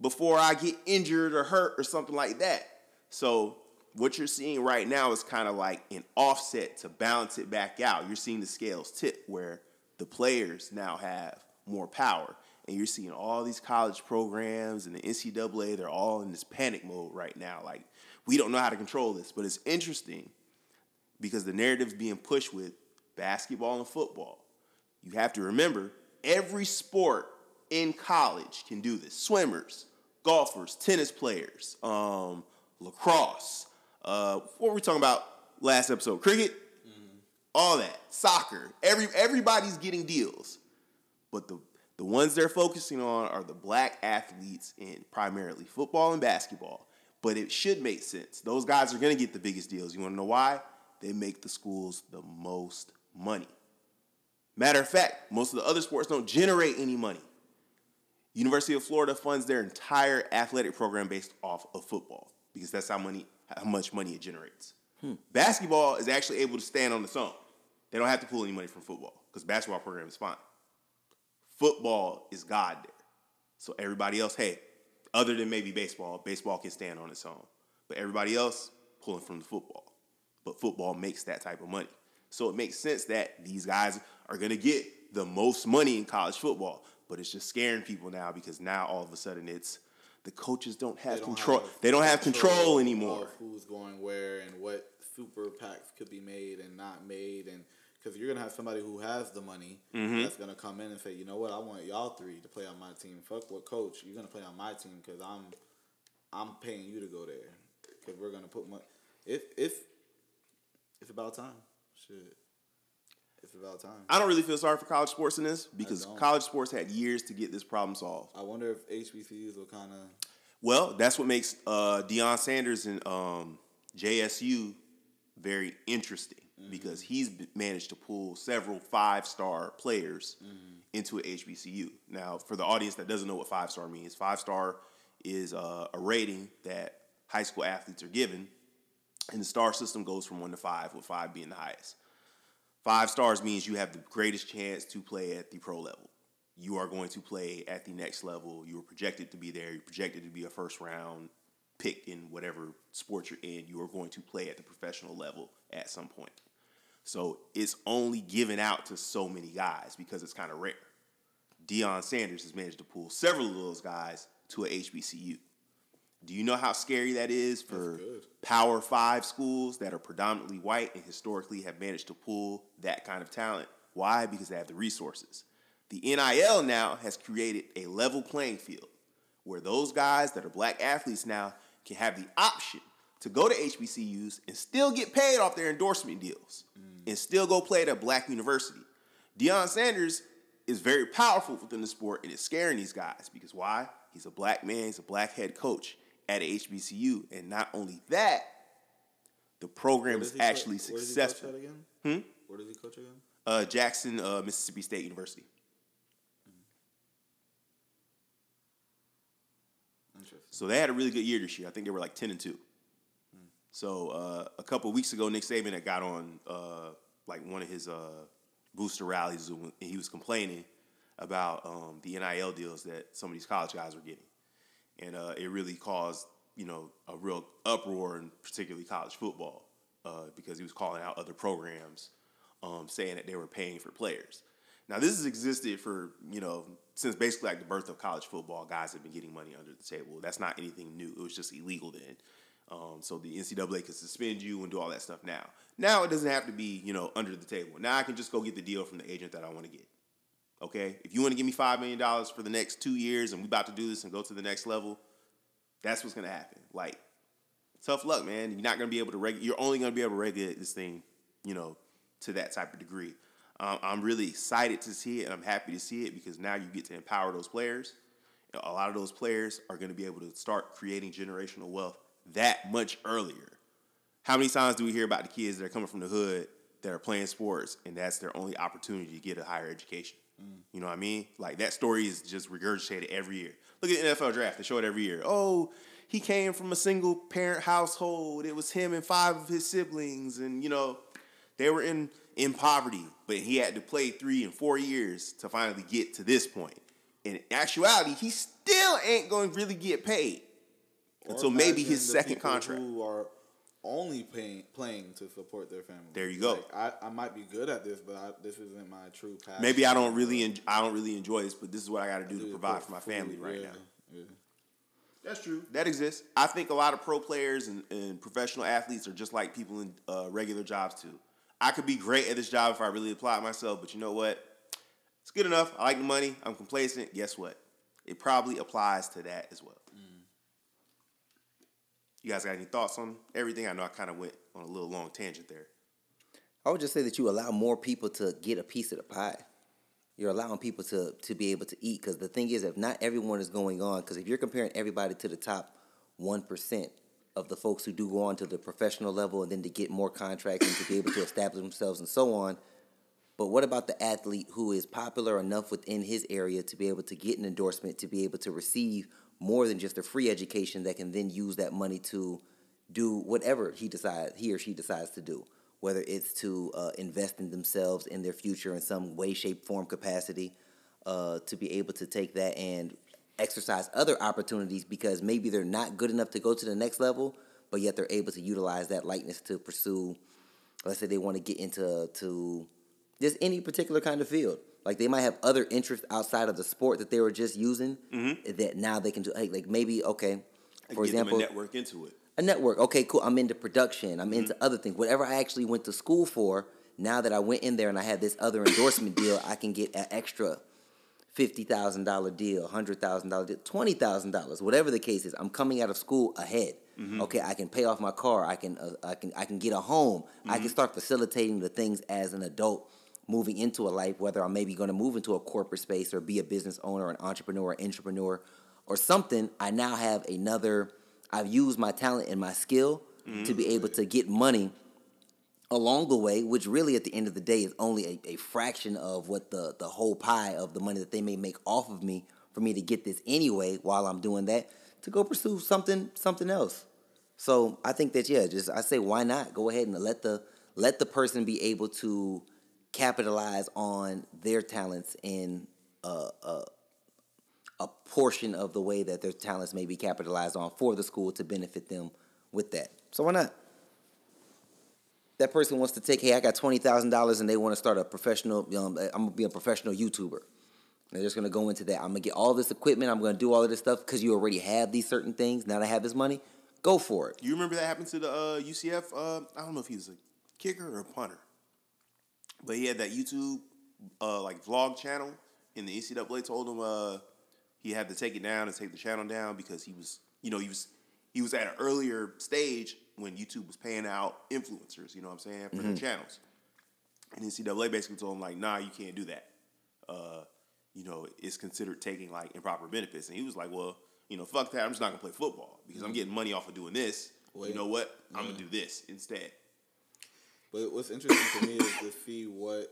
before I get injured or hurt or something like that. So what you're seeing right now is kind of like an offset to balance it back out. You're seeing the scales tip where the players now have more power. And you're seeing all these college programs and the NCAA, they're all in this panic mode right now. Like, we don't know how to control this. But it's interesting because the narrative's being pushed with basketball and football. You have to remember every sport in college can do this. Swimmers, golfers, tennis players, um, lacrosse. Uh, what were we talking about last episode? Cricket, all that, soccer. Every everybody's getting deals, but the the ones they're focusing on are the black athletes in primarily football and basketball. But it should make sense. Those guys are going to get the biggest deals. You want to know why? They make the schools the most money. Matter of fact, most of the other sports don't generate any money. University of Florida funds their entire athletic program based off of football because that's how money how much money it generates. Hmm. Basketball is actually able to stand on its own. They don't have to pull any money from football because basketball program is fine. Football is God there. So everybody else, hey, other than maybe baseball, baseball can stand on its own. But everybody else pulling from the football. But football makes that type of money. So it makes sense that these guys are going to get the most money in college football. But it's just scaring people now because now all of a sudden it's the coaches don't have They don't control. have they don't have control anymore. Of who's going where and what super packs could be made and not made, and because you're gonna have somebody who has the money Mm-hmm. that's gonna come in and say, you know what, I want y'all three to play on my team. Fuck what coach, you're gonna play on my team because I'm, I'm paying you to go there because we're gonna put money. If if it's about time, shit, it's about time. I don't really feel sorry for college sports in this because college sports had years to get this problem solved. I wonder if HBCUs will kind of Well, that's what makes uh, Deion Sanders and um, JSU very interesting because he's managed to pull several five star players into a HBCU. Now, for the audience that doesn't know what five star means, five star is uh, a rating that high school athletes are given, and the star system goes from one to five, with five being the highest. Five stars means you have the greatest chance to play at the pro level. You are going to play at the next level. You are projected to be there. You're projected to be a first round pick in whatever sport you're in. You are going to play at the professional level at some point. So it's only given out to so many guys because it's kind of rare. Deion Sanders has managed to pull several of those guys to a HBCU. Do you know how scary that is for. Power Five schools that are predominantly white and historically have managed to pull that kind of talent? Why? Because they have the resources. The NIL now has created a level playing field where those guys that are black athletes now can have the option to go to HBCUs and still get paid off their endorsement deals mm. and still go play at a black university. Deion Sanders is very powerful within the sport and it's scaring these guys because why? He's a black man, he's a black head coach at a HBCU. And not only that, the program is he co- actually where does he coach successful. again? Hmm? Where does he coach again? Uh, Jackson, uh, Mississippi State University. Interesting. So they had a really good year this year. I think they were like ten and two. So uh, a couple of weeks ago, Nick Saban had got on uh, like one of his uh, booster rallies, and he was complaining about um, the NIL deals that some of these college guys were getting, and uh, it really caused you know a real uproar in particularly college football uh, because he was calling out other programs, um, saying that they were paying for players. Now this has existed for you know since basically like the birth of college football. Guys have been getting money under the table. That's not anything new. It was just illegal then. Um, so the NCAA can suspend you and do all that stuff now. Now it doesn't have to be you know under the table. Now I can just go get the deal from the agent that I want to get. Okay, if you want to give me five million dollars for the next two years and we about to do this and go to the next level, that's what's gonna happen. Like, tough luck, man. You're not gonna be able to reg- You're only gonna be able to regulate this thing, you know, to that type of degree. Um, I'm really excited to see it, and I'm happy to see it because now you get to empower those players. A lot of those players are going to be able to start creating generational wealth that much earlier. How many times do we hear about the kids that are coming from the hood that are playing sports and that's their only opportunity to get a higher education? Mm. You know what I mean? Like that story is just regurgitated every year. Look at the NFL draft; they show it every year. Oh, he came from a single parent household. It was him and five of his siblings, and you know, they were in in poverty, but he had to play three and four years to finally get to this point. In actuality, he still ain't going to really get paid Or until maybe his second contract. Who are only paying, playing to support their family. There you go. Like, I, I might be good at this, but I, this isn't my true passion. Maybe I don't really en- I don't really enjoy this, but this is what I got to do to provide for my food, family right yeah, now. Yeah. That's true. That exists. I think a lot of pro players and, and professional athletes are just like people in uh, regular jobs too. I could be great at this job if I really applied myself, but you know what? It's good enough. I like the money. I'm complacent. Guess what? It probably applies to that as well. You guys got any thoughts on everything? I know I kind of went on a little long tangent there. I would just say that you allow more people to get a piece of the pie. You're allowing people to to be able to eat because the thing is, if not everyone is going on, because if you're comparing everybody to the top one percent of the folks who do go on to the professional level and then to get more contracts and to be able to establish themselves and so on. But what about the athlete who is popular enough within his area to be able to get an endorsement, to be able to receive more than just a free education that can then use that money to do whatever he decides he or she decides to do, whether it's to uh, invest in themselves in their future in some way, shape, form, capacity, uh, to be able to take that and exercise other opportunities because maybe they're not good enough to go to the next level, but yet they're able to utilize that likeness to pursue. Let's say they want to get into to just any particular kind of field. Like they might have other interests outside of the sport that they were just using mm-hmm. that now they can do. Hey, like maybe okay, for example, a network into it. a network. Okay, cool. I'm into production. I'm into mm-hmm. other things. Whatever I actually went to school for, now that I went in there and I had this other endorsement deal, I can get an extra fifty thousand dollar deal, hundred thousand dollar deal, twenty thousand dollars, whatever the case is. I'm coming out of school ahead. Mm-hmm. Okay, I can pay off my car. I can uh, I can I can get a home. I can start facilitating the things as an adult moving into a life, whether I'm maybe going to move into a corporate space or be a business owner, an entrepreneur, entrepreneur, or something. I now have another. I've used my talent and my skill mm-hmm. to be able to get money along the way, which really at the end of the day is only a, a fraction of what the the whole pie of the money that they may make off of me for me to get this anyway while I'm doing that to go pursue something something else. So I think that yeah, just I say why not go ahead and let the let the person be able to capitalize on their talents in a, a a portion of the way that their talents may be capitalized on for the school to benefit them with that. So why not? that person wants to take, hey, I got twenty thousand dollars, and they want to start a professional. I'm gonna be a professional YouTuber. They're just gonna go into that. I'm gonna get all this equipment. I'm gonna do all of this stuff because you already have these certain things. Now that I have this money, go for it. You remember that happened to the uh, UCF? Uh, I don't know if he was a kicker or a punter, but he had that YouTube uh, like vlog channel, and the NCAA told him uh, he had to take it down and take the channel down because he was, you know, he was he was at an earlier stage when YouTube was paying out influencers. You know what I'm saying for their channels, and NCAA basically told him like, nah, you can't do that. Uh, you know, it's considered taking like improper benefits, and he was like, well. You know, fuck that. I'm just not gonna play football because I'm getting money off of doing this. Wait. You know what? I'm gonna do this instead. But what's interesting to me is to see what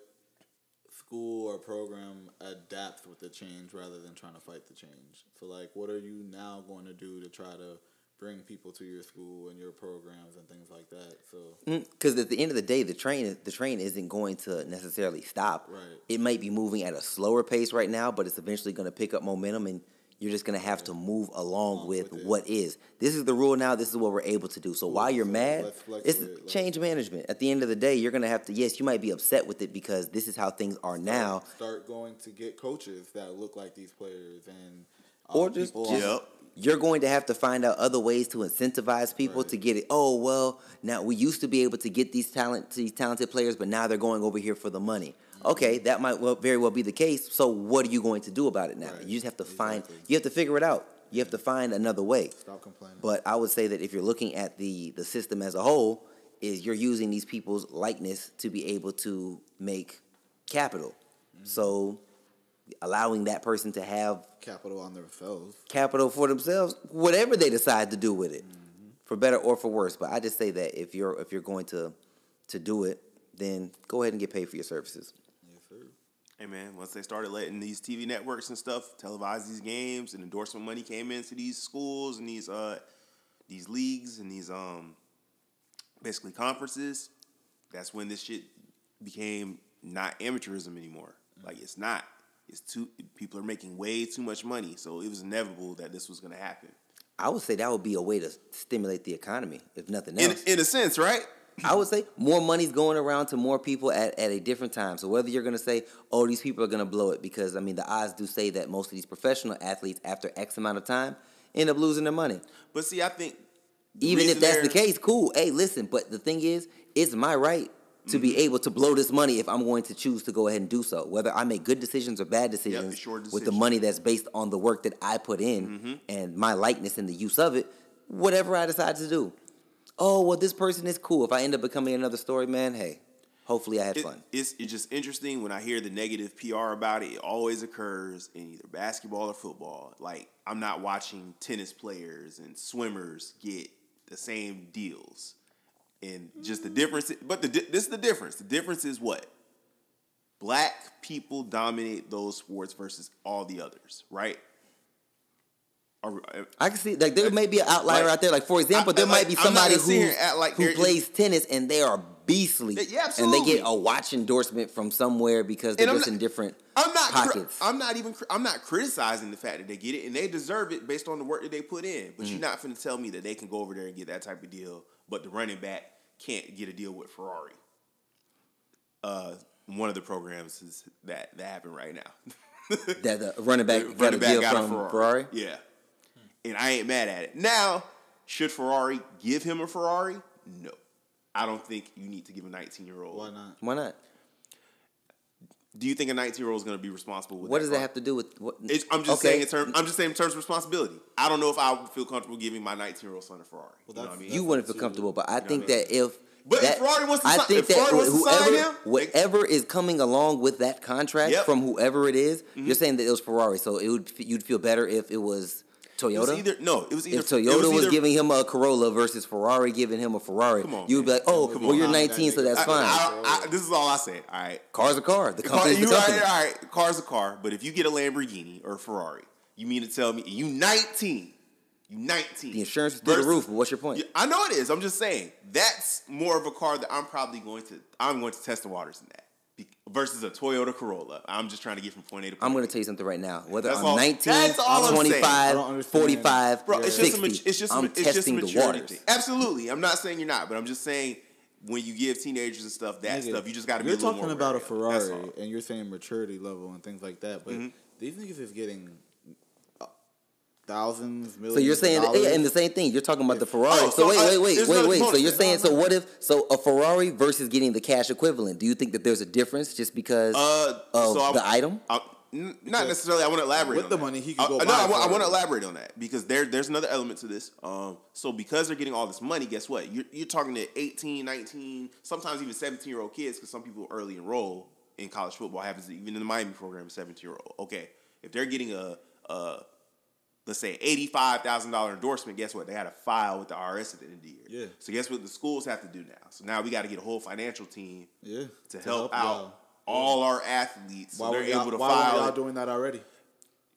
school or program adapts with the change rather than trying to fight the change. So, like, what are you now going to do to try to bring people to your school and your programs and things like that? So, mm, Because at the end of the day, the train the train isn't going to necessarily stop. Right. It might be moving at a slower pace right now, but it's eventually going to pick up momentum, and you're just going to have to move along with, what is. This is the rule now. This is what we're able to do. So while you're mad, it's with it, let's- change management. At the end of the day, you're going to have to. Yes, you might be upset with it because this is how things are now. start going to get coaches that look like these players and uh, Or just- just- Yep. you're going to have to find out other ways to incentivize people Right. to get it. Oh well, now we used to be able to get these talent these talented players, but now they're going over here for the money. Mm-hmm. Okay, that might well, very well be the case. So what are you going to do about it now? Right. You just have to find. You have to figure it out. You have to find another way. Stop complaining. But I would say that if you're looking at the the system as a whole, is you're using these people's likeness to be able to make capital. Mm-hmm. So allowing that person to have capital on themselves. capital for themselves, whatever they decide to do with it, for better or for worse. But I just say that if you're if you're going to to do it, then go ahead and get paid for your services. Hey man, once they started letting these TV networks and stuff televise these games and endorsement money came into these schools and these uh these leagues and these um basically conferences, that's when this shit became not amateurism anymore. Like it's not. It's too people are making way too much money, so it was inevitable that this was gonna happen. I would say that would be a way to stimulate the economy, if nothing In else. in a sense, right? I would say more money's going around to more people at, at a different time. So whether you're going to say, oh, these people are going to blow it, because I mean, the odds do say that most of these professional athletes, after X amount of time, end up losing their money. But see, I think Even if that's the case, cool. Hey, listen, but the thing is, it's my right to be mm-hmm. able to blow this money if I'm going to choose to go ahead and do so. Whether I make good decisions or bad decisions your with the money that's based on the work that I put in mm-hmm. and my likeness and the use of it, whatever I decide to do. Oh, well, this person is cool. If I end up becoming another story, man, hey, hopefully I had it- fun. it's, it's just interesting when I hear the negative PR about it. It always occurs in either basketball or football. Like I'm not watching tennis players and swimmers get the same deals, and just the difference. But the this is the difference. The difference is what black people dominate those sports versus all the others, right? I can see like there may be an outlier Like- out there. Like for example, I- there like, might be somebody who like who plays tennis and they are beastly, Yeah, absolutely. and they get a watch endorsement from somewhere because they're just not- in different I'm not. cri- pockets. I'm not even. I'm not criticizing the fact that they get it, and they deserve it based on the work that they put in. But Mm-hmm. you're not going to tell me that they can go over there and get that type of deal, but the running back can't get a deal with Ferrari. Uh, one of the programs is that that happened right now. (laughs) that the running back The got a deal from Ferrari. Yeah, and I ain't mad at it. Now, should Ferrari give him a Ferrari? No, I don't think you need to give a 19 year old. Why not? Why not? Do you think a 19 year old is going to be responsible with What that does that have to do with what? It's, I'm just okay, saying in terms. I'm just saying in terms of responsibility. I don't know if I would feel comfortable giving my 19 year old son a Ferrari. you know what I mean? you wouldn't feel comfortable, but I think I mean? that if But if Ferrari wants to I think if that Ferrari wants to sign whoever him, whatever is coming along with that contract Yep. Mm-hmm. from whoever it is, you're saying that it was Ferrari, so it would you'd feel better if it was it Toyota. either no. It was either if Toyota was, either- giving him a Corolla versus Ferrari giving him a Ferrari, Come on, you would be like, "Oh, Come well, on, you're nah, 19, so that's I- fine." I- I- this is all I said. All right. Car's a car. The Car, company's the you all company. right, all right. Car's a car, but if you get a Lamborghini or a Ferrari, you mean to tell me you 19? You 19. The insurance is through the roof. But what's your point? I know it is. I'm just saying that's more of a car that I'm probably going to. I'm going to test the waters in that versus a Toyota Corolla. I'm just trying to get from point A to point I'm going to tell you something right now. Whether That's I'm all- 19, that's all I'm 25, I don't understand. 45, Bro, it's just a mat- it's just a, I'm ma- it's just a testing the maturity waters. thing. Absolutely, I'm not saying you're not, but I'm just saying when you give teenagers and stuff that Nigga, stuff, you just got to be. You're a little talking more about a wary of. That's Ferrari, and you're saying maturity level and things like that. But Mm-hmm. these niggas is getting thousands, millions. So you're saying, of dollars. yeah, and the same thing. You're talking about the Ferrari. Oh, so so, wait, uh, wait, wait, wait, wait. So you're to saying, so what if, so a Ferrari versus getting the cash equivalent? Do you think that there's a difference just because Uh, of so I'm- the item? I- n- not necessarily. I want to elaborate. with on the that. money, he could go I, buy no, a I want, I want to elaborate on that because there, there's another element to this. Um, so because they're getting all this money, guess what? You're, you're talking to 18, 19, sometimes even 17 year old kids because some people early enroll in college football. Happens even in the Miami program, 17 year old. Okay, if they're getting a, a let's say eighty-five thousand dollar endorsement, guess what? They had to file with the IRS at the end of the year. Yeah. So guess what the schools have to do now? So now we got to get a whole financial team Yeah, to, to help, help out y'all. all our athletes, Why so they're able to why file. y'all doing that already?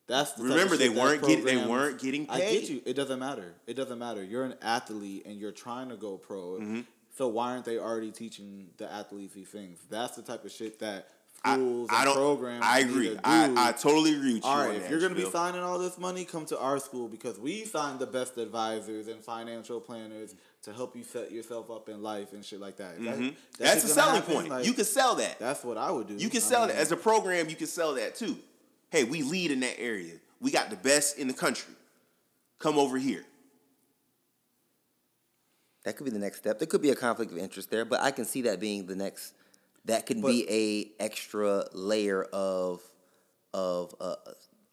That's the Remember, they weren't getting- they weren't getting I get paid. you. It doesn't matter. It doesn't matter. You're an athlete and you're trying to go pro. Mm-hmm. So why aren't they already teaching the athletes these things? That's the type of shit that schools I and don't. programs. I need agree. to do. I, I totally agree with you. All on right, if that, you're gonna be signing all this money, come to our school because we find the best advisors and financial planners to help you set yourself up in life and shit like that. If that- that Mm-hmm. That's a selling happen, point. like, you can sell that. That's what I would do. You can I sell mean, that as a program. You can sell that too. Hey, we lead in that area. We got the best in the country. Come over here. That could be the next step. There could be a conflict of interest there, but I can see that being the next. That could be a extra layer of of uh,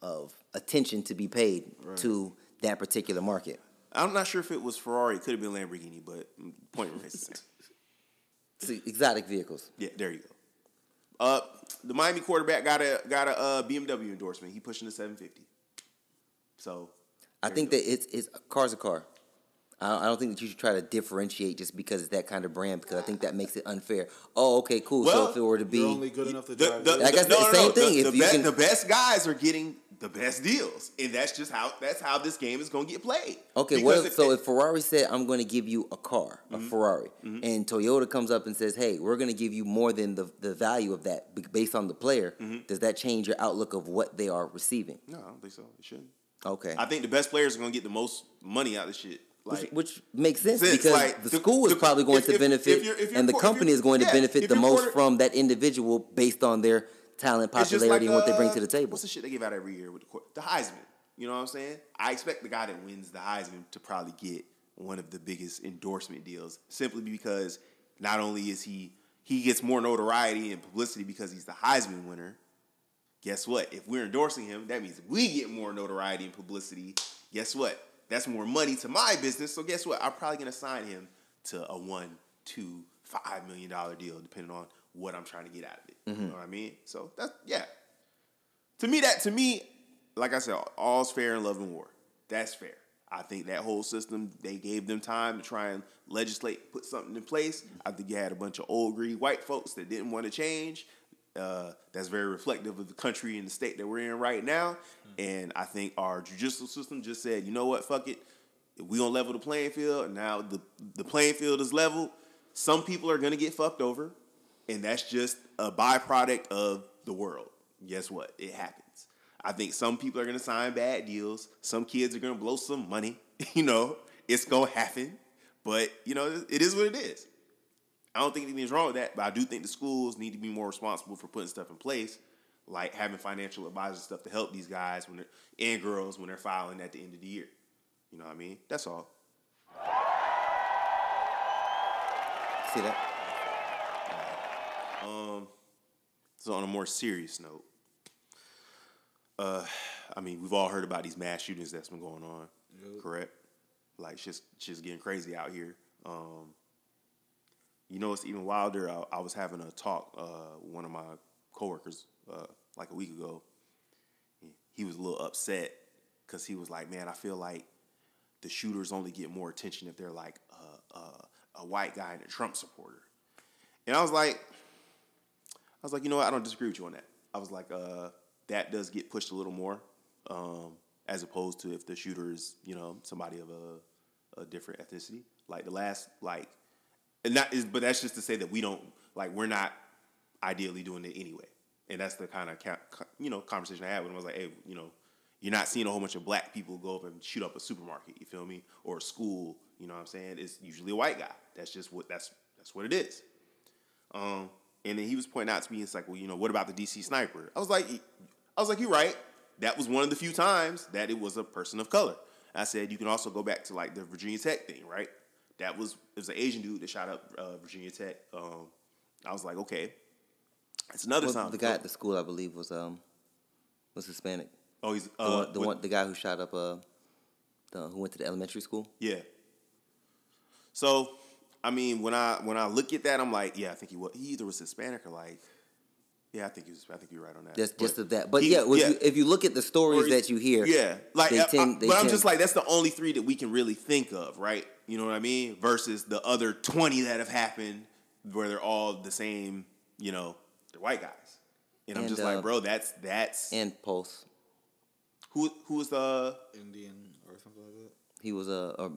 of attention to be paid to that particular market. I'm not sure if it was Ferrari. It could have been Lamborghini, but point remains the. (laughs) See, exotic vehicles. Yeah, there you go. Uh, the Miami quarterback got a got a uh, BMW endorsement. He pushing the 750. So I think that it's it's a car's a car. I don't, think that you should try to differentiate just because it's that kind of brand because I think that makes it unfair. Oh, okay, cool. Well, so if it were to be, You're only good enough to drive. the, this. I guess the- the same thing, The, if the, you best, can- the best guys are getting the best deals, and that's just how that's how this game is going to get played. Okay, what Because if, so if Ferrari said, I'm going to give you a car, a Mm-hmm. Ferrari, and Toyota comes up and says, hey, we're going to give you more than the, the value of that based on the player, Mm-hmm. does that change your outlook of what they are receiving? no, I don't think so. It shouldn't. Okay. I think the best players are going to get the most money out of this shit. Like, which, which makes sense Since, because like, the the- school is the- probably going if- to if- benefit, if you're- you're and the company is going to benefit the most quarter- from that individual based on their talent, popularity, and what they bring uh, to the table. What's the shit they give out every year with the, court- the Heisman? You know what I'm saying? I expect the guy that wins the Heisman to probably get one of the biggest endorsement deals simply because not only is he he gets more notoriety and publicity because he's the Heisman winner. Guess what? If we're endorsing him, that means we get more notoriety and publicity. Guess what? That's more money to my business. So guess what? I'm probably gonna sign him to a one, two, five million dollar deal, depending on what I'm trying to get out of it. You mm-hmm. know what I mean? So that's yeah. To me, that to me, like I said, all's fair in love and war. That's fair. I think that whole system, they gave them time to try and legislate, put something in place. I think you had a bunch of old greedy white folks that didn't want to change. Uh, that's very reflective of the country and the state that we're in right now. And I think our judicial system just said, you know what, fuck it. We gonna level the playing field. And now the the playing field is level. Some people are gonna get fucked over, and that's just a byproduct of the world. Guess what? It happens. I think some people are gonna sign bad deals. Some kids are gonna blow some money. (laughs) You know, it's gonna happen. But you know, it is what it is. I don't think anything's wrong with that, but I do think the schools need to be more responsible for putting stuff in place, like having financial advisors stuff to help these guys when they're and girls when they're filing at the end of the year. You know what I mean? That's all. See that? Um, so on a more serious note, uh, I mean, we've all heard about these mass shootings that's been going on, correct? Like, shit's, shit's getting crazy out here. Um, you know, it's even wilder. I, I was having a talk uh, one of my coworkers uh, like a week ago. He- was a little upset because he was like, "Man, I feel like the shooters only get more attention if they're like a white guy and a Trump supporter." And I was like, I was like, you know what? I don't disagree with you on that. I was like, uh, that does get pushed a little more, um, as opposed to if the shooter is, you know, somebody of a, a different ethnicity. Like the last, like, and that is, but that's just to say that we don't, like, we're not ideally doing it anyway. And that's the kind of, you know, conversation I had him. I was like, hey, you know, you're not seeing a whole bunch of black people go up and shoot up a supermarket. You feel me? Or a school. You know what I'm saying? It's usually a white guy. That's just what that's that's what it is. Um, and then he was pointing out to me, it's like, well, you know, what about the DC sniper? I was like, I was like, you're right. That was one of the few times that it was a person of color. I said you can also go back to like the Virginia Tech thing, right? That was it was an Asian dude that shot up uh, Virginia Tech. Um, I was like, okay, it's another Well, time. the guy at the school, I believe, was um was Hispanic. oh, he's The, uh, one, the what- one, the guy who shot up uh, the who went to the elementary school. Yeah. So, I mean, when I when I look at that, I'm like, yeah, I think he was. He either was Hispanic or like, yeah, I think he was. I think you're right on that. Just, just of that. But he- yeah, if, You, if you look at the stories Or- that you hear, yeah, like, they I- I- tend- they but I'm just like, that's the only three that we can really think of, right? You know what I mean? Versus the other 20 that have happened, where they're all the same. You know, they're white guys, and, I'm just uh, like, bro, that's that's and Pulse, who who was the Indian or something like that. He was a, a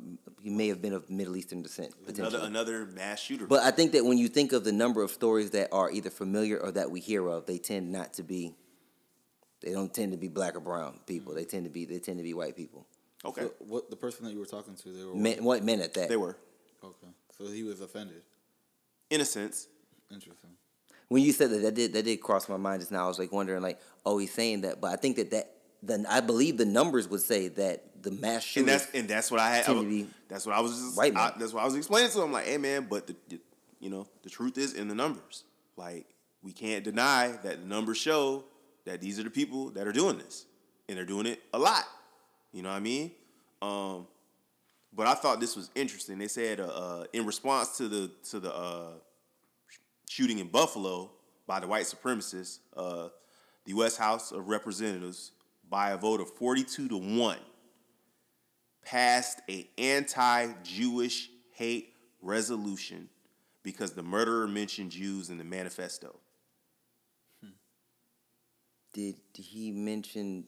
he may have been of Middle Eastern descent potentially. another another mass shooter. But I think that when you think of the number of stories that are either familiar or that we hear of, they tend not to be. They don't tend to be black or brown people. They tend to be. They tend to be white people. okay, So what the person that you were talking to, they were Men, what men at that? they were okay. So he was offended. in a sense. Interesting. When you said that, that did that did cross my mind just now. I was like wondering, like, oh, he's saying that, but I think that that then I believe the numbers would say that the mass and shooters. that's and that's what I had. I that's what I was just. white I, that's what I was explaining to him. Like, hey man, but the, the you know the truth is in the numbers. Like we can't deny that the numbers show that these are the people that are doing this, and they're doing it a lot. You know what I mean? Um, but I thought this was interesting. They said uh, uh, in response to the to the uh, shooting in Buffalo by the white supremacists, uh, the U.S. House of Representatives, by a vote of 42 to 1, passed a anti-Jewish hate resolution because the murderer mentioned Jews in the manifesto. did he mention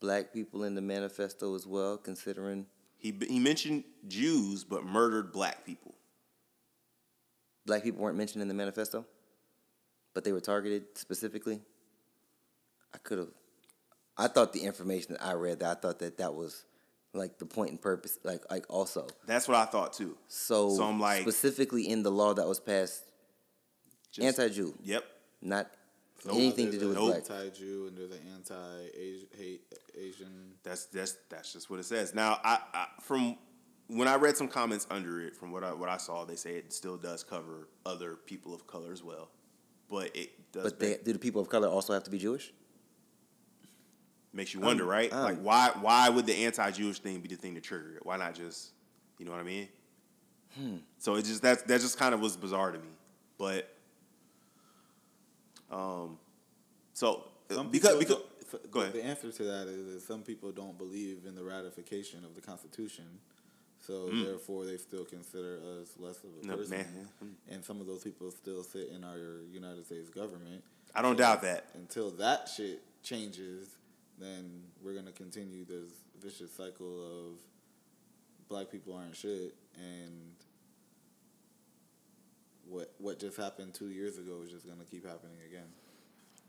black people in the manifesto as well? Considering He, he mentioned Jews, but murdered black people. black people weren't mentioned in the manifesto, but they were targeted specifically. I could have. I thought the information that I read, that I thought that that was like the point and purpose, like like also. That's what I thought too. So, So I'm like- specifically in the law that was passed, anti-Jew, Yep. not Nope. anything to do with Nope. black. Anti-Jew and there's an anti-hate Asian. That's that's that's just what it says. Now, I, I from when I read some comments under it, from what I what I saw, they say it still does cover other people of color as well, but it does But they, make- do the people of color also have to be Jewish? Makes you wonder, right? um, like why why would the anti-Jewish thing be the thing to trigger it? Why not just you know what I mean? Hmm. So it just that that just kind of was bizarre to me, but um, so uh, Some because because go ahead. The answer to that is that some people don't believe in the ratification of the Constitution, so therefore they still consider us less of a Hmm. No, person. man. And some of those people still sit in our United States government. I don't doubt that. Until that shit changes, then we're gonna continue this vicious cycle of black people aren't shit and what what just happened two years ago is just gonna keep happening again.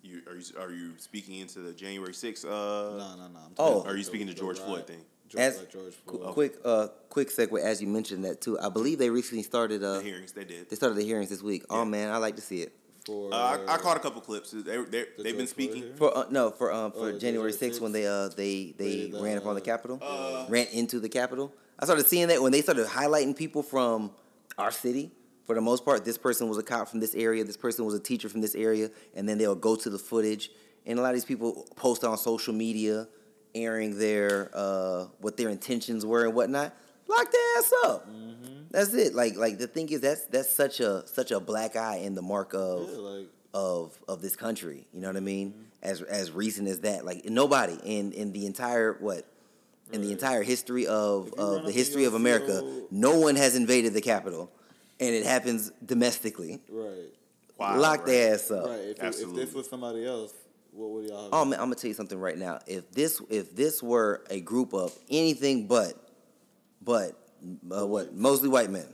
You are you are you speaking into the January sixth? Uh, No, no, no. I'm Oh. talking Are you the- speaking to George. Floyd thing? George, As like George qu- Floyd. quick, uh, quick segue as you mentioned that too. I believe they recently started. Uh, the hearings they did. they started the hearings this week. Oh man, I like to see it. For Uh, I, I caught a couple clips. They they the they've been speaking. hearing? For uh, no, for um for Oh, January January sixth when they uh they they Raided, ran upon the uh, Capitol, ran into the Capitol. I started seeing that when they started highlighting people from our city. For the most part, this person was a cop from this area. This person was a teacher from this area, and then they'll go to the footage. And a lot of these people post on social media, airing their uh what their intentions were and whatnot. Lock their ass up. Mm-hmm. That's it. Like like the thing is that's that's such a such a black eye in the mark of Yeah, like of of this country. You know what I mean? Mm-hmm. As as recent as that, like nobody in in the entire what in the entire history of If you run of the history of America, field- no one has invaded the Capitol, and it happens domestically. right, Wow, Lock right. their ass up. right. If, it- if this was somebody else, what would y'all? Have Oh done? man, I'm gonna tell you something right now. If this if this were a group of anything but but uh, what mostly white men,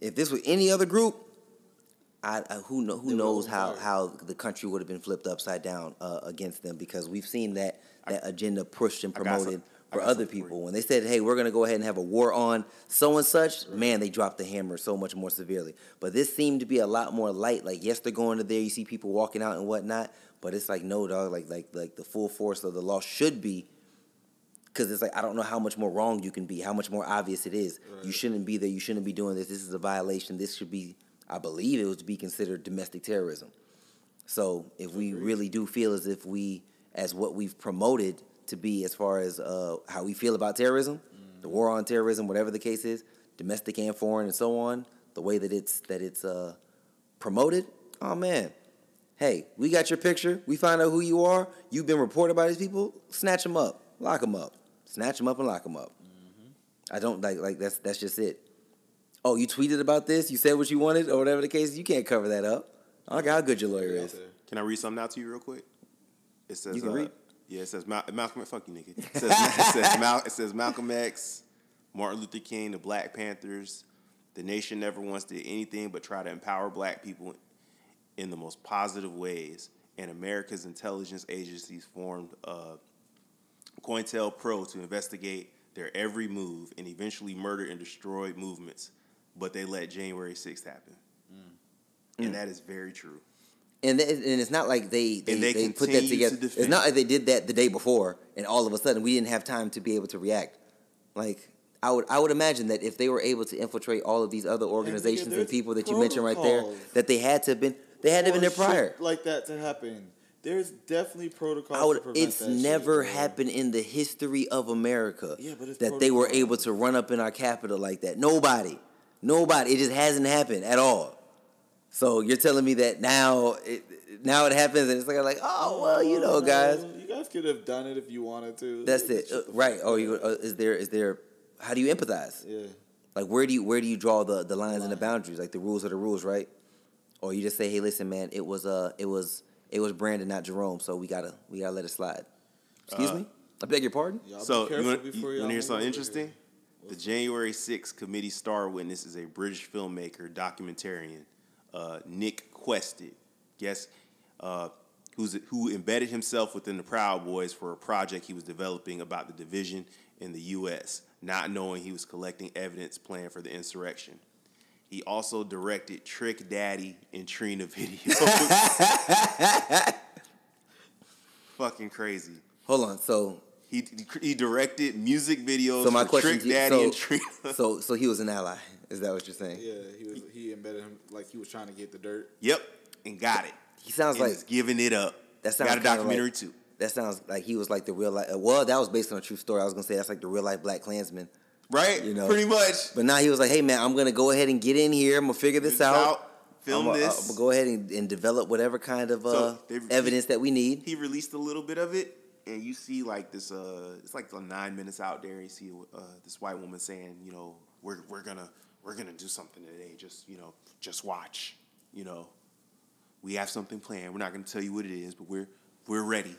if this were any other group, I, I who know who knows how how the country would have been flipped upside down uh, against them because we've seen that that agenda pushed and I promoted for other people. When they said, "Hey, we're gonna go ahead and have a war on so and such," man, they dropped the hammer so much more severely. But this seemed to be a lot more light. Like, yes, they're going to there. You see people walking out and whatnot, but it's like, no, dog. Like, like, like the full force of the law should be. Because it's like I don't know how much more wrong you can be, how much more obvious it is. You shouldn't be there. You shouldn't be doing this. This is a violation. This should be, I believe, it was to be considered domestic terrorism. So if we really do feel as if we, as what we've promoted to be, as far as uh, how we feel about terrorism, the war on terrorism, whatever the case is, domestic and foreign, and so on, the way that it's that it's uh, promoted, oh man, hey, we got your picture. We find out who you are. You've been reported by these people. Snatch them up, lock them up, snatch them up and lock them up. I don't like like that's that's just it. Oh, you tweeted about this. You said what you wanted, or whatever the case. You can't cover that up. I don't care how good your lawyer is. Can I read something out to you real quick? It says You can uh, read. Yeah, it says Mal- Malcolm. Fuck you, nigga. It says, (laughs) it, says Mal- it says Malcolm X, Martin Luther King, the Black Panthers. The nation never once did anything but try to empower black people in the most positive ways. And America's intelligence agencies formed uh, COINTELPRO to investigate their every move and eventually murder and destroy movements. But they let January 6th happen. Mm. And that is very true. And th- and it's not like they they, And they they, put that continue to together. It's not like they did that the day before, and all of a sudden we didn't have time to be able to react. Like I would I would imagine that if they were able to infiltrate all of these other organizations and there's people that you mentioned right there, that they had to have been they had to have been there prior. like that to happen. There's definitely protocols. I would. It's shit, never bro. happened in the history of America Yeah, but it's that they were able to run up in our capital like that. Nobody, nobody. It just hasn't happened at all. So you're telling me that now, it, now it happens, and it's like, like, oh well, you know, guys, You guys could have done it if you wanted to. that's it, Uh, right? Oh, you uh, is there is there? How do you empathize? Yeah. Like where do you where do you draw the, the lines and the boundaries? Like the rules are the rules, right? Or you just say, hey, listen, man, it was uh it was it was Brandon, not Jerome, so we gotta we gotta let it slide. Excuse me, I beg your pardon. Y'all So be you careful want, you, before you y'all want to hear something interesting? here. The January 6th committee star witness is a British filmmaker, documentarian, uh, Nick Quested. Guess uh, who's who embedded himself within the Proud Boys for a project he was developing about the division in the U.S., not knowing he was collecting evidence planned for the insurrection. He also directed Trick Daddy and Trina videos. (laughs) Fucking crazy. Hold on, so He, he directed music videos so my for question Trick Daddy so, and Trina. (laughs) so so he was an ally. Is that what you're saying? Yeah, he was. He embedded him like he was trying to get the dirt. yep, and got it. He sounds and like is giving it up. that sounds got a documentary like- too. That sounds like he was like the real life. Well, that was based on a true story. I was gonna say that's like the real life Black Klansman. Right? You know. Pretty much. But now he was like, "Hey man, I'm gonna go ahead and get in here. I'm gonna figure this out. out, film I'm gonna, this. I'm gonna go ahead and, and develop whatever kind of uh, So, they- evidence that we need." He released a little bit of it, and you see like this. Uh, it's like the nine minutes out there. You see uh, this white woman saying, you know, we're we're gonna we're gonna do something today. Just you know, just watch. You know, we have something planned. We're not going to tell you what it is, but we're we're ready.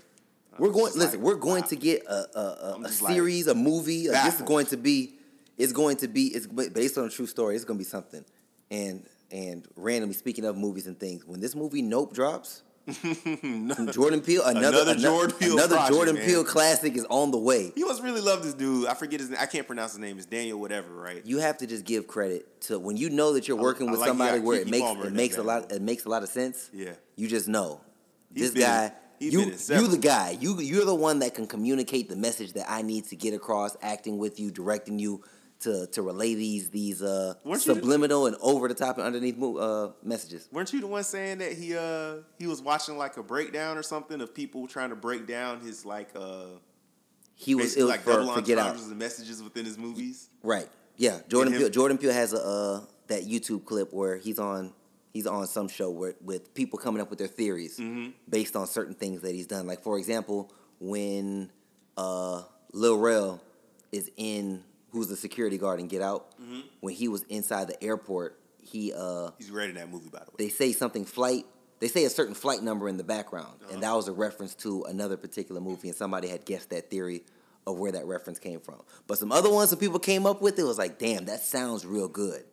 We're going. just Listen, like, we're going wow. to get a a, a, a just like series, a movie. This is going to be. It's going to be. It's based on a true story. It's going to be something. And and randomly speaking of movies and things, when this movie Nope drops, (laughs) from Jordan Peele, another Another ano- Jordan Peele another project, Jordan. Peele classic is on the way. You must really love this dude. I forget his name. I can't pronounce his name. It's Daniel whatever, right? You have to just give credit to when you know that you're working I with like somebody where it makes Palmer it makes a lot it makes a lot of sense. Yeah. You just know. He's this been guy, you you the guy. You you're the one that can communicate the message that I need to get across, acting with you, directing you to to relay these these uh Weren't you the- subliminal and over the top and underneath uh messages. Weren't you the one saying that he uh he was watching like a breakdown or something of people trying to break down his like uh He was ill like for, double for Get Out. and messages within his movies? Right. Yeah. Jordan Peele, Jordan Peele has a uh, that YouTube clip where he's on he's on some show where with people coming up with their theories Mm-hmm. based on certain things that he's done. Like for example, when uh, Lil Rel is in who's the security guard in Get Out, Mm-hmm. when he was inside the airport, he uh He's great in that movie, by the way. they say something flight they say a certain flight number in the background and that was a reference to another particular movie and somebody had guessed that theory of where that reference came from. But some other ones that people came up with it was like damn that sounds real good.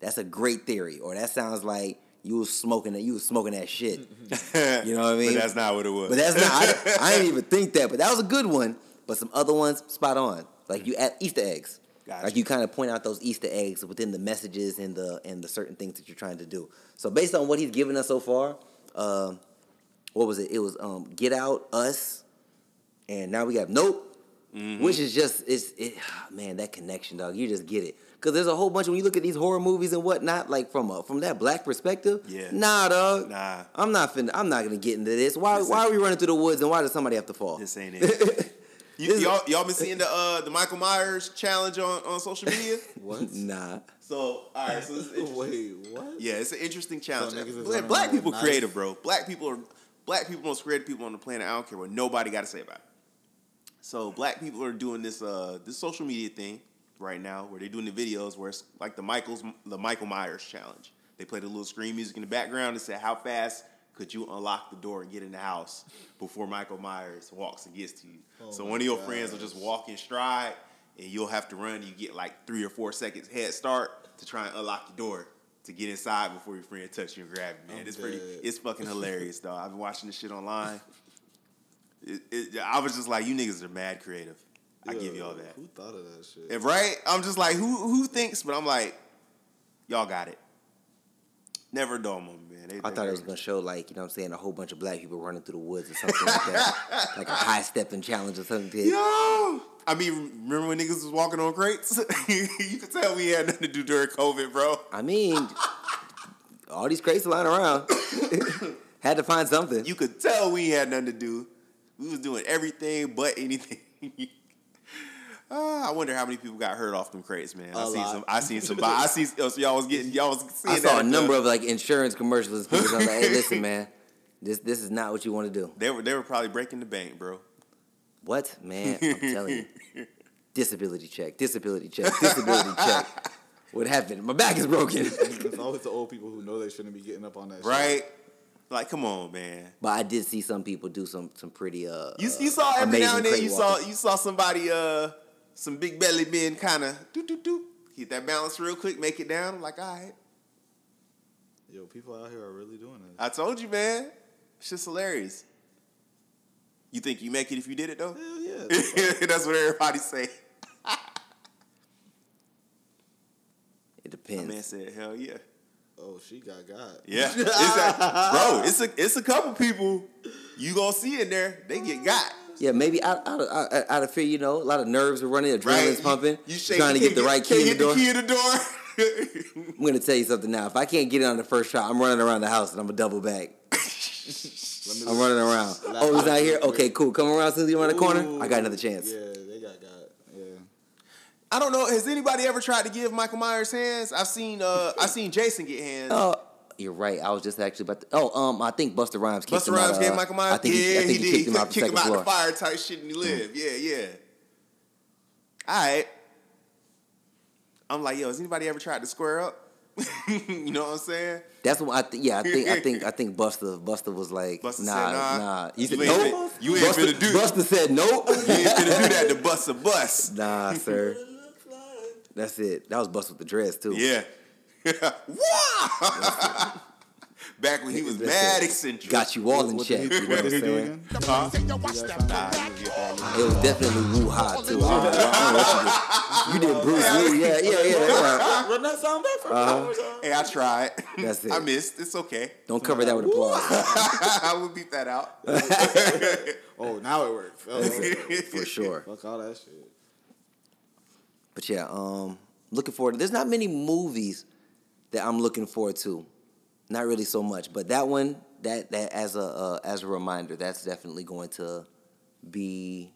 That's a great theory or that sounds like you was smoking that you was smoking that shit. (laughs) You know what i mean? but that's not what it was. but that's not I, I (laughs) didn't even think that but that was a good one. But some other ones spot on like you add easter eggs Gotcha. like you kind of point out those Easter eggs within the messages and the and the certain things that you're trying to do. So based on what he's given us so far, um, what was it? It was um, Get Out, Us, and now we got Nope, Mm-hmm. which is just it's it, (sighs) man that connection, dog. You just get it because there's a whole bunch when you look at these horror movies and whatnot, like from a, from that black perspective. Yeah. Nah, dog. Nah. I'm not finna. I'm not gonna get into this. Why? This why are we running through the woods and why does somebody have to fall? This ain't (laughs) it. You, This- y'all, y'all been seeing the uh, the Michael Myers challenge on, on social media? (laughs) What? (laughs) Nah. so all right, so this (laughs) is. Wait, what? Yeah, it's an interesting challenge. niggas is black, black people knives. creative, bro. Black people are black people most creative people on the planet. I don't care what nobody got to say about it. So black people are doing this uh this social media thing right now where they're doing the videos where it's like the Michael's the Michael Myers challenge. They play the little screen music in the background and say how fast could you unlock the door and get in the house before Michael Myers walks and gets to you. Oh so one of your friends will just walk in stride and you'll have to run. You get like three or four seconds head start to try and unlock the door to get inside before your friend touch you and grab you. Man, I'm it's pretty. It's fucking hilarious, (laughs) though. I've been watching this shit online. It, it, I was just like, you niggas are mad creative. I give y'all that. Who thought of that shit? And right? I'm just like, who who thinks? But I'm like, y'all got it. Never on me, man. They, I they thought it was gonna show like you know what I'm saying a whole bunch of black people running through the woods or something like that, (laughs) like a high stepping challenge or something. Yo, I mean, remember when niggas was walking on crates? (laughs) you could tell we had nothing to do during COVID, bro. I mean, all these crates lying around. (laughs) Had to find something. You could tell we had nothing to do. We was doing everything but anything. Ah, I wonder how many people got hurt off them crates, man. I A seen lot. some. I seen some. I see. Oh, so y'all was getting. Y'all was seeing I saw that a number the- of like insurance commercials. People was like, "Hey, (laughs) listen, man, this this is not what you want to do." They were. They were probably breaking the bank, bro. What, man? I'm telling you, (laughs) disability check, disability check, disability check. (laughs) What happened? My back is broken. It's always the old people who know they shouldn't be getting up on that shit. Right? Like, come on, man. but I did see some people do some some pretty uh. You, uh, you saw every amazing now and then crate you saw you saw somebody uh some big belly men kind of do do do hit that balance real quick, make it down. I'm like, all right. Yo, people out here are really doing this. I told you, man. It's just hilarious. You think you make it if you did it though? Hell yeah. (laughs) That's what everybody say. (laughs) It depends. My man said, hell yeah. oh, she got got. Yeah. (laughs) It's a, bro, it's a it's a couple people you gonna see in there, they get got. Yeah, maybe out, out, of, out, out of fear, you know, a lot of nerves are running, adrenaline's Right? Pumping, You, shake, trying to get the right key in the door. The key in the door. I'm gonna tell you something now. If I can't get it on the first shot, I'm running around the house and I'm a double back. (laughs) I'm running around. Oh, he's not here. Okay, cool. Come around since you're around the corner. I got another chance. Yeah, they got got. Yeah. I don't know. Has anybody ever tried to give Michael Myers hands? I've seen uh I've seen Jason get hands. Oh, you're right. I was just actually about to. Oh, um, I think Busta Rhymes kicked Busta him Rhymes out. gave uh, Michael Myers. I think yeah, he, I think he, he, did. kicked him out the Kick him out floor. the fire type shit and he lived. Yeah, yeah. All right. I'm like, yo, has anybody ever tried to square up? (laughs) you know what I'm saying? That's what I think. Yeah, I think I think I think Busta Busta was like, Busta nah, said, nah. nah. He You said ain't nope. you ain't Busta, finna do- Busta said nope. You ain't finna do that to bust a bus. (laughs) nah, sir. That's it. That was Busta with the dress too. Yeah. Wah! (laughs) Back when he was That's mad it. eccentric. Got you all in What check. You know what what did he I'm saying? again? Huh? Did you guys find Nah, that? you get that. It was definitely woo ha too. I don't, I don't know what you did. You did Bruce Lee. Yeah, yeah, yeah. yeah. Run that sound back for Uh-huh. Hey, I tried. That's (laughs) it. I missed. It's okay. Don't cover that with applause. (laughs) I will beat that out. Oh, now it works. Oh. For sure. Fuck all that shit. But yeah, um, looking forward. There's not many movies that I'm looking forward to. Not really so much, but that one, that that as a uh, as a reminder, that's definitely going to be.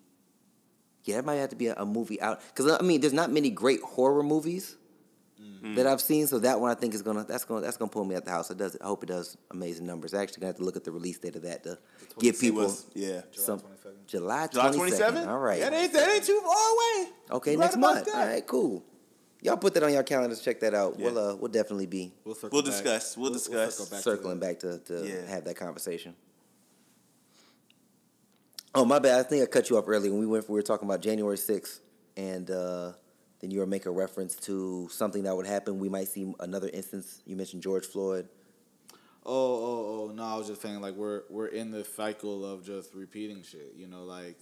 Yeah, that might have to be a, a movie out because I mean, there's not many great horror movies that I've seen. So that one I think is gonna that's gonna that's gonna pull me at the house. It does. I hope it does amazing numbers. I actually gonna have to look at the release date of that to give people what's- yeah. some 22nd. July July 27th. 27? All right. That ain't, that ain't too far away. Okay, You next month. that. All right, cool. Y'all put that on your calendars. Check that out. Yeah. We'll uh, we'll definitely be We'll, circle We'll back. discuss. We'll discuss. circle back circling that. back to, to Yeah. have that conversation. Oh my bad. I think I cut you off earlier when we went. We were talking about January sixth, and uh, then you were making reference to something that would happen. We might see another instance. You mentioned George Floyd. Oh, oh, oh! No, I was just saying like we're we're in the cycle of just repeating shit. You know, like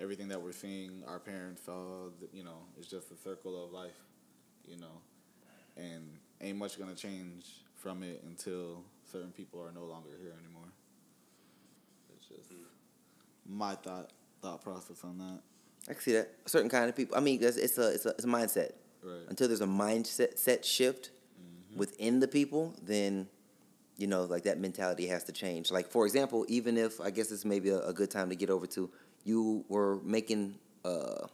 everything that we're seeing, our parents saw. You know, it's just a circle of life. You know, and ain't much gonna change from it until certain people are no longer here anymore. It's just my thought thought process on that. I can see that. Certain kind of people. I mean, it's, it's a it's a it's a mindset. Right. Until there's a mindset set shift within the people, then you know, like that mentality has to change. Like for example, even if I guess it's maybe a, a good time to get over to, you were making uh,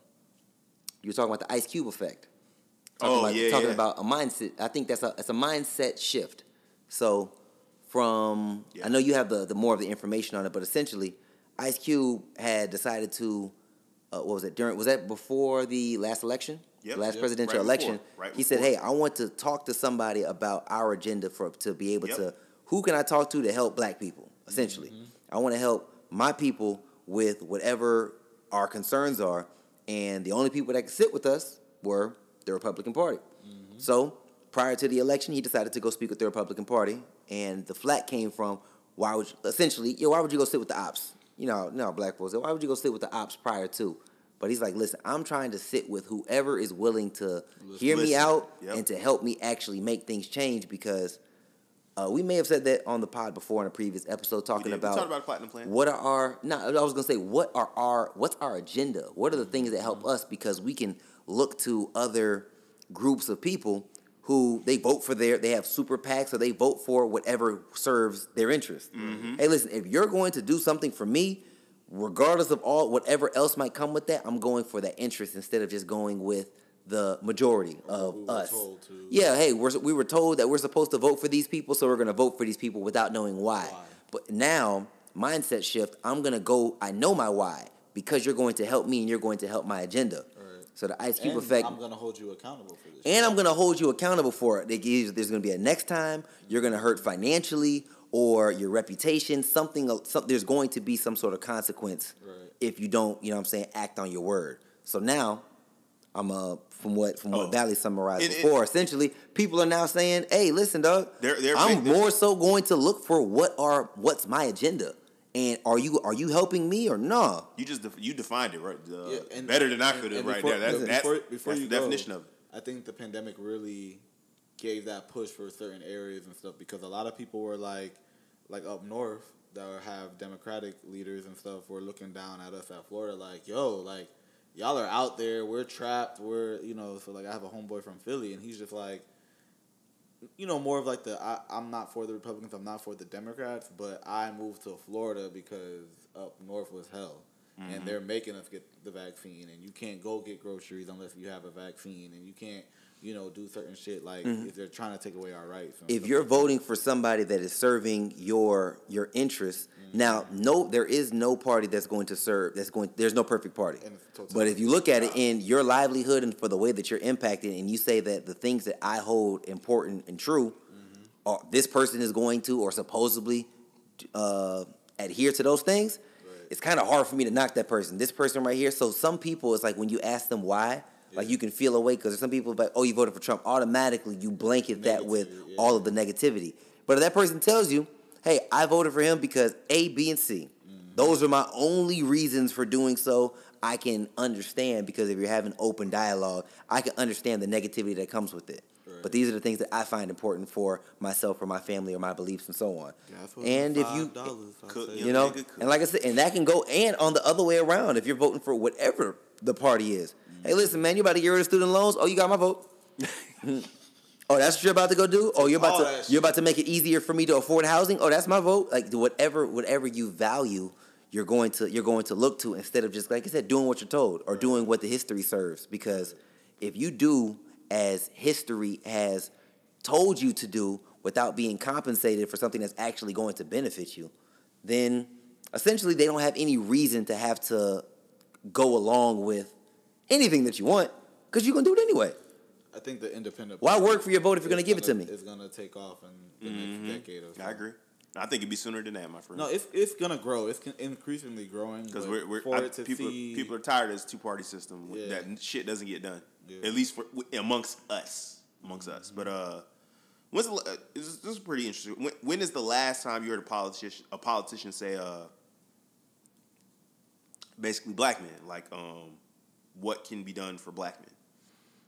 you were talking about the Ice Cube effect. Talking Oh, about, yeah, talking yeah. about a mindset. I think that's a it's a mindset shift. So from Yeah. I know you have the the more of the information on it, but essentially, Ice Cube had decided to uh, what was it during was that before the last election? Yep, the last yep, presidential right election. before, right he said, "Hey, I want to talk to somebody about our agenda for to be able Yep. to who can I talk to to help black people? Essentially, Mm-hmm. I want to help my people with whatever our concerns are, and the only people that could sit with us were the Republican Party. Mm-hmm. So prior to the election, he decided to go speak with the Republican Party, and the flat came from why would you, essentially, yo, why would you go sit with the ops? You know, no black folks. Why would you go sit with the ops prior to? But he's like, listen, I'm trying to sit with whoever is willing to hear me Listen. out Yep. and to help me actually make things change because uh, we may have said that on the pod before in a previous episode talking about about platinum plan. what are our no I was gonna say what are our what's our agenda what are the things that help us because we can look to other groups of people who they vote for their they have super PACs or they vote for whatever serves their interest. Mm-hmm. Hey, listen, if you're going to do something for me, regardless of all whatever else might come with that, I'm going for that interest instead of just going with the majority of we us. Yeah, hey, we're, we were told that we're supposed to vote for these people, so we're going to vote for these people without knowing why. Why? But now, mindset shift, I'm going to go, I know my why because you're going to help me and you're going to help my agenda. So the Ice Cube And effect. I'm gonna hold you accountable for this. And I'm gonna hold you accountable for it. There's gonna be a next time. You're gonna hurt financially or your reputation. Something. Some, there's going to be some sort of consequence Right. if you don't. You know what I'm saying? Act on your word. So now, I'm uh from what from what Oh. Valley summarized it- before. essentially, people are now saying, "Hey, listen, dog. They're- they're I'm big- more so going to look for what are what's my agenda." And are you are you helping me or no? You just def- you defined it right uh, Yeah, and- better than I could have right before- there. That's, yeah, that's, before- before that's you the go, definition of it. I think the pandemic really gave that push for certain areas and stuff because a lot of people were like, like up north that have Democratic leaders and stuff were looking down at us at Florida like, yo, like y'all are out there, we're trapped, we're you know. So like I have a homeboy from Philly and he's just like, you know, more of like the I, I'm not for the Republicans, I'm not for the Democrats, but I moved to Florida because up north was hell. and mm-hmm. they're making us get the vaccine, and you can't go get groceries unless you have a vaccine, and you can't, you know, do certain shit like mm-hmm. if they're trying to take away our rights. if you're like that. voting for somebody that is serving your your interests mm-hmm. now no there is no party that's going to serve that's going there's no perfect party. And it's total- but if you look at it in your livelihood and for the way that you're impacted and you say that the things that i hold important and true are this person is going to or supposedly uh, adhere to those things it's kind of hard for me to knock that person. This person right here so some people it's like when you ask them why like you can feel away because some people like oh you voted for trump. Automatically you blanket that with yeah. all of the negativity. But if that person tells you hey i voted for him because a b and c. Those are my only reasons for doing so i can understand because if you're having open dialogue i can understand the negativity that comes with it. But these are the things that i find important for myself or my family or my beliefs and so on. And if you $5, Cook you know? and like i said and that can go and on the other way around if you're voting for whatever the party is hey listen man you about to get rid of student loans? Oh you got my vote. (laughs) Oh that's what you're about to go do? Oh you're about All to you're about to make it easier for me to afford housing? Oh that's my vote? Like whatever whatever you value you're going to you're going to look to instead of just like i said doing what you're told or doing what the history serves. Because if you do as history has told you to do without being compensated for something that's actually going to benefit you then essentially they don't have any reason to have to go along with anything that you want because you're going to do it anyway. I think the independent. Why work for your vote if you're going is to give it to me? It's gonna take off in the next decade or so. I agree. I think it'd be sooner than that, my friend. No, it's it's gonna grow. It's increasingly growing. because we're, we're for I- it to people see, people are tired of this two party system. Yeah. That shit doesn't get done. Yeah. At least for amongst us, amongst us. But uh, when's the, uh, this, this is pretty interesting. When, when is the last time you heard a politician a politician say uh, basically black men like um, what can be done for black men,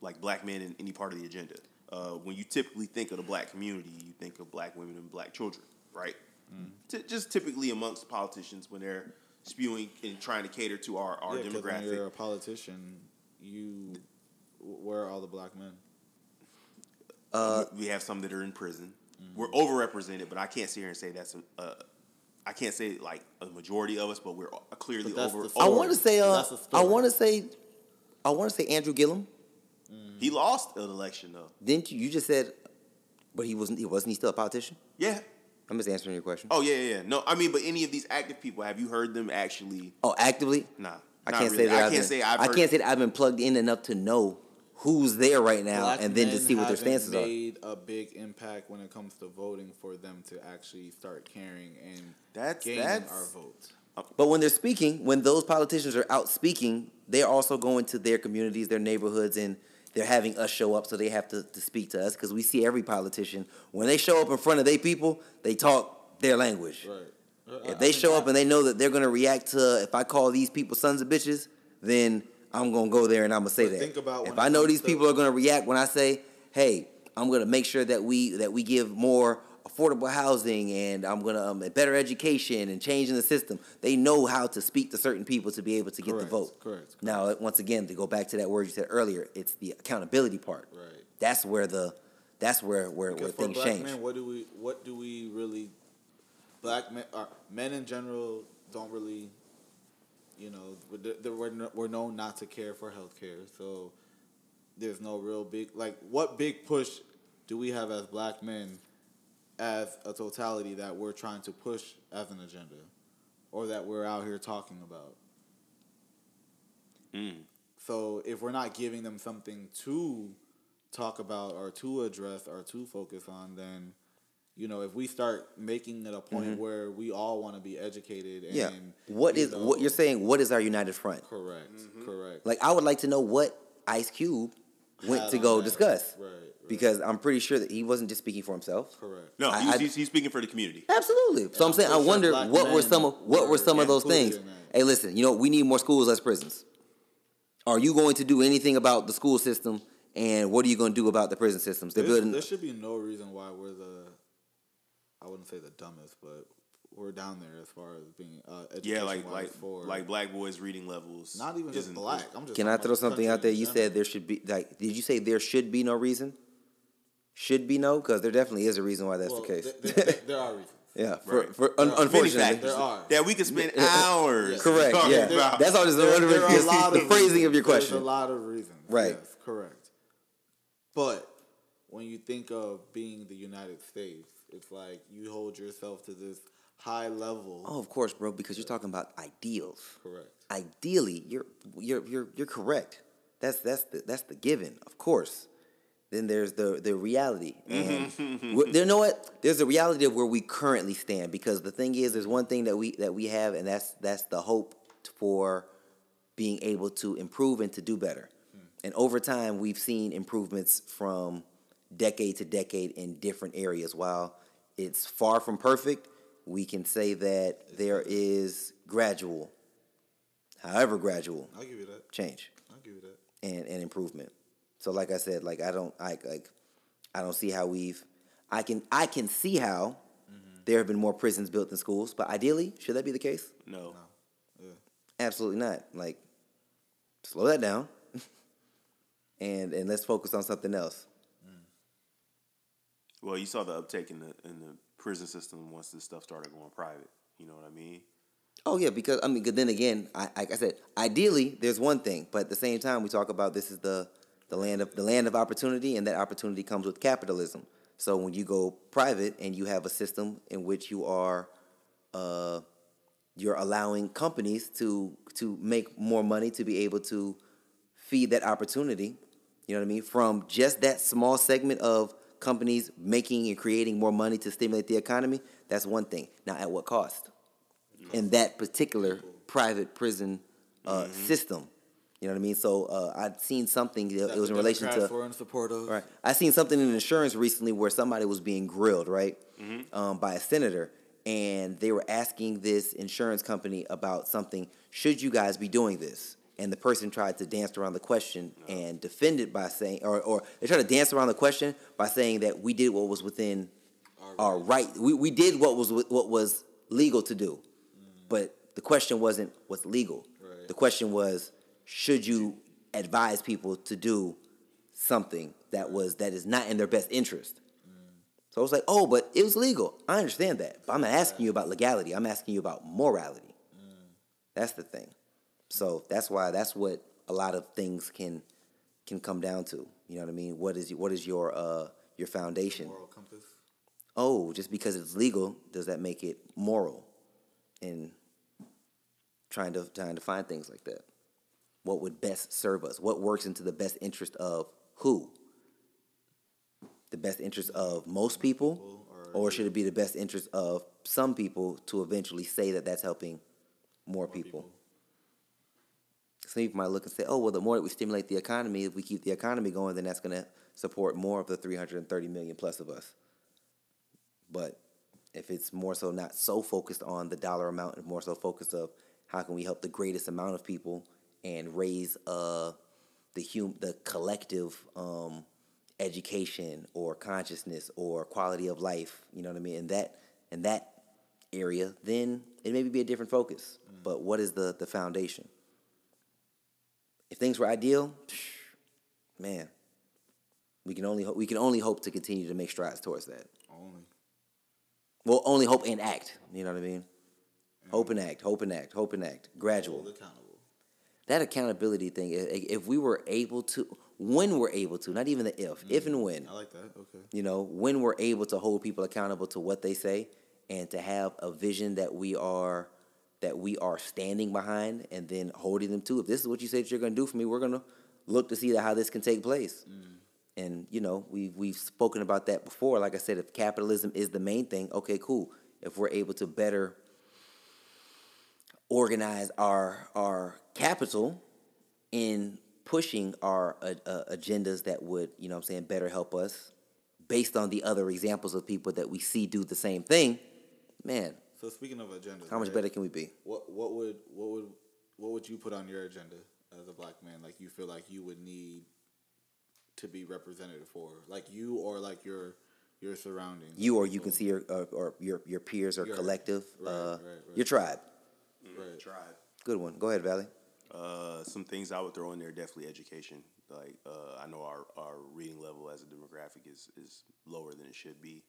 like black men in any part of the agenda. Uh, when you typically think of the black community, you think of black women and black children, right? T- just typically amongst politicians when they're spewing and trying to cater to our, our yeah, 'cause when demographic. you're a politician, you where are all the black men? Uh, we have some that are in prison. Mm-hmm. We're overrepresented, but I can't sit here and say that's a. Uh, I can't say like a majority of us, but we're clearly But that's over. the I want to say, uh, I want to say, I want to say Andrew Gillum. Mm. He lost an election though. Didn't you? You just said, but he wasn't. He wasn't he still a politician? Yeah. I'm just answering your question. Oh yeah, yeah. yeah. No, I mean, but any of these active people, have you heard them actually? Oh, actively? Nah. I not can't really. say that. I I've can't been, say I've. I heard- can't say that I've been plugged in enough to know who's there right now, Black and then to men see what their haven't stances are. made a big impact when it comes to voting for them to actually start caring and That's- gaining that's- our votes. But when they're speaking, when those politicians are out speaking, they're also going to their communities, their neighborhoods, and they're having us show up, so they have to, to speak to us because we see every politician when they show up in front of their people, they talk their language. Right. Uh, If they show up and they know that they're gonna react to if I call these people sons of bitches, then I'm gonna go there and I'm gonna say that. think about if I know these people are gonna react when I say, "Hey, I'm gonna make sure that we that we give more affordable housing and I'm gonna um, better education and changing the system," they know how to speak to certain people to be able to get the vote. correct, correct. Now, once again, to go back to that word you said earlier, it's the accountability part. Right. That's where the that's where where, where for things black change. men, what do we what do we really black men or men in general don't really you know we're, we're, we're known not to care for healthcare so there's no real big like what big push do we have as black men as a totality that we're trying to push as an agenda or that we're out here talking about Mm. so if we're not giving them something to talk about or to address or to focus on, then you know if we start making it a point where we all want to be educated and Mm-hmm. yeah. What you is know- what you're saying? What is our united front? correct, correct. Like I would like to know what Ice Cube went to go that. discuss. Right, right. Because I'm pretty sure that he wasn't just speaking for himself. correct. No, I- he was, I- he's, he's speaking for the community. Absolutely. So I'm I'm saying I wonder what were some of what were were some of those things. Hey, listen, you know, we need more schools, less prisons. Are you going to do anything about the school system and what are you going to do about the prison systems? They're There's- building there should be no reason why we're the I wouldn't say the dumbest, but we're down there as far as being uh, Yeah, like like for like black boys reading levels. not even just isn't- black. I'm just Can I throw about something out there? You said there should be like did you say there should be no reason? Should be no because there definitely is a reason why that's Well, the case. th- th- th- there are reasons. (laughs) Yeah, for, Right. for un- There are many unfortunately. There are. that we could spend (laughs) hours. Correct. Yeah, about. that's all. Just There, wondering there are a because lot the of phrasing reasons. of your There's question. a lot of reasons. Right. Yes, correct. But when you think of being the United States, it's like you hold yourself to this high level. Oh, of course, bro. Because you're talking about ideals. Correct. Ideally, you're you're you're you're correct. That's that's the that's the given, of course. Then there's the the reality, and (laughs) you know what? There's the reality of where we currently stand. Because the thing is, there's one thing that we that we have, and that's that's the hope for being able to improve and to do better. Hmm. And over time, we've seen improvements from decade to decade in different areas. While it's far from perfect, we can say that there is gradual, however gradual, I'll give you that. change I'll give you that. and, and improvement. So like I said, like I don't I like I don't see how we've I can I can see how mm-hmm. there have been more prisons built than schools, but ideally, should that be the case? no. Absolutely not. Like slow that down. (laughs) and and let's focus on something else. Mm. Well, you saw the uptake in the in the prison system once this stuff started going private. You know what I mean? Oh yeah, because I mean, then again, I, like I said, ideally there's one thing, but at the same time, we talk about this is the the land of the land of opportunity, and that opportunity comes with capitalism. So when you go private and you have a system in which you are, uh, you're allowing companies to to make more money to be able to feed that opportunity. You know what I mean? From just that small segment of companies making and creating more money to stimulate the economy. That's one thing. Now, at what cost? in that particular private prison uh, system. You know what I mean? So uh, I'd seen something. It, That was in relation to were in support of. right. I seen something in insurance recently where somebody was being grilled right um, by a senator, and they were asking this insurance company about something. Should you guys be doing this? And the person tried to dance around the question and defend it by saying, or, or they tried to dance around the question by saying that we did what was within our right. We, we did what was what was legal to do, mm. but the question wasn't what's legal. Right. The question was, should you advise people to do something that was that is not in their best interest? Mm. So I was like, oh, but it was legal. I understand that, but I'm not asking you about legality. I'm asking you about morality. Mm. That's the thing. So that's why that's what a lot of things can can come down to. You know what I mean? What is what is your uh your foundation? Moral compass. oh, just because it's legal, does that make it moral? And trying to trying to find things like that. What would best serve us? What works into the best interest of who? The best interest of most people, or should it be the best interest of some people to eventually say that that's helping more people? Some people might look and say, "Oh, well, the more that we stimulate the economy, if we keep the economy going, then that's going to support more of the 330 million plus of us." But if it's more so not so focused on the dollar amount and more so focused of how can we help the greatest amount of people and raise uh the hum the collective um education or consciousness or quality of life, you know what I mean? In that in that area, then it may be a different focus. But what is the the foundation? If things were ideal, man, we can only ho- we can only hope to continue to make strides towards that. Only. Well, only hope and act. You know what I mean? Hope and act, hope and act, hope and act. Gradual. Accountable. That accountability thing, if we were able to, when we're able to, not even the if, if mm-hmm. and when, I like that. Okay. you know, when we're able to hold people accountable to what they say and to have a vision that we are that we are standing behind and then holding them to. If this is what you said you're going to do for me, we're going to look to see that how this can take place. And you know, we we've spoken about that before. Like I said, if capitalism is the main thing, okay, cool. If we're able to better organize our our capital in pushing our uh, uh, agendas that would, you know what I'm saying, better help us based on the other examples of people that we see do the same thing, man, So speaking of agendas, how much right, better can we be? What what would what would what would you put on your agenda as a black man? Like you feel like you would need to be represented for, like you or like your your surroundings. You or you can see your uh, or your your peers or Your- collective, right, uh, right, right. your tribe. right. Tribe. Good one. Go ahead, Valley. Uh, some things I would throw in there definitely education. Like uh, I know our, our reading level as a demographic is is lower than it should be.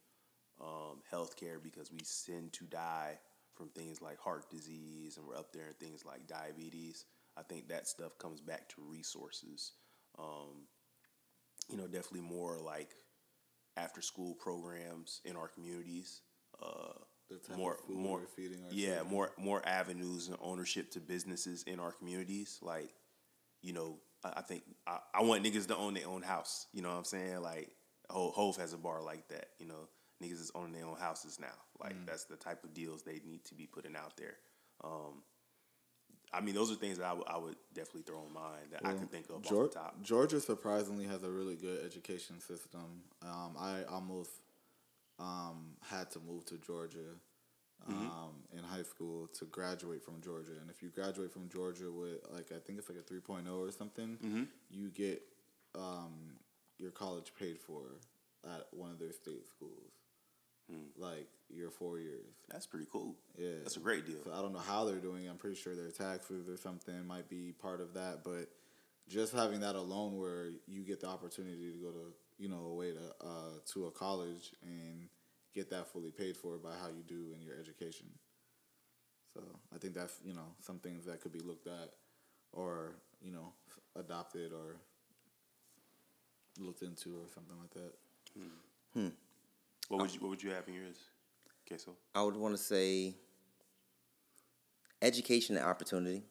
Um, healthcare because we tend to die from things like heart disease, and we're up there in things like diabetes. I think that stuff comes back to resources. Um, you know, definitely more like after school programs in our communities. Uh, The type more, more, feeding our yeah, children. more, more avenues and ownership to businesses in our communities. Like, you know, I, I think I, I want niggas to own their own house. You know what I'm saying? Like, Hov has a bar like that. You know, niggas is owning their own houses now. Like, Mm. that's the type of deals they need to be putting out there. Um, I mean, those are things that I would- definitely throw in mind that I can think of off the top. Georgia surprisingly has a really good education system. Um, I almost um, had to move to Georgia Mm-hmm. um, in high school to graduate from Georgia. And if you graduate from Georgia with like I think it's like a 3.0 or something, Mm-hmm. you get um, your college paid for at one of their state schools. Hmm. Like your four years. That's pretty cool. Yeah, That's a great deal. So I don't know how they're doing. I'm pretty sure their taxes or something might be part of that, but just having that alone, where you get the opportunity to go to you know away to uh, to a college and get that fully paid for by how you do in your education. So I think that's you know some things that could be looked at, or you know adopted or looked into or something like that. Hmm. Hmm. What would oh. you What would you have in yours, Queso? I would want to say education and opportunity.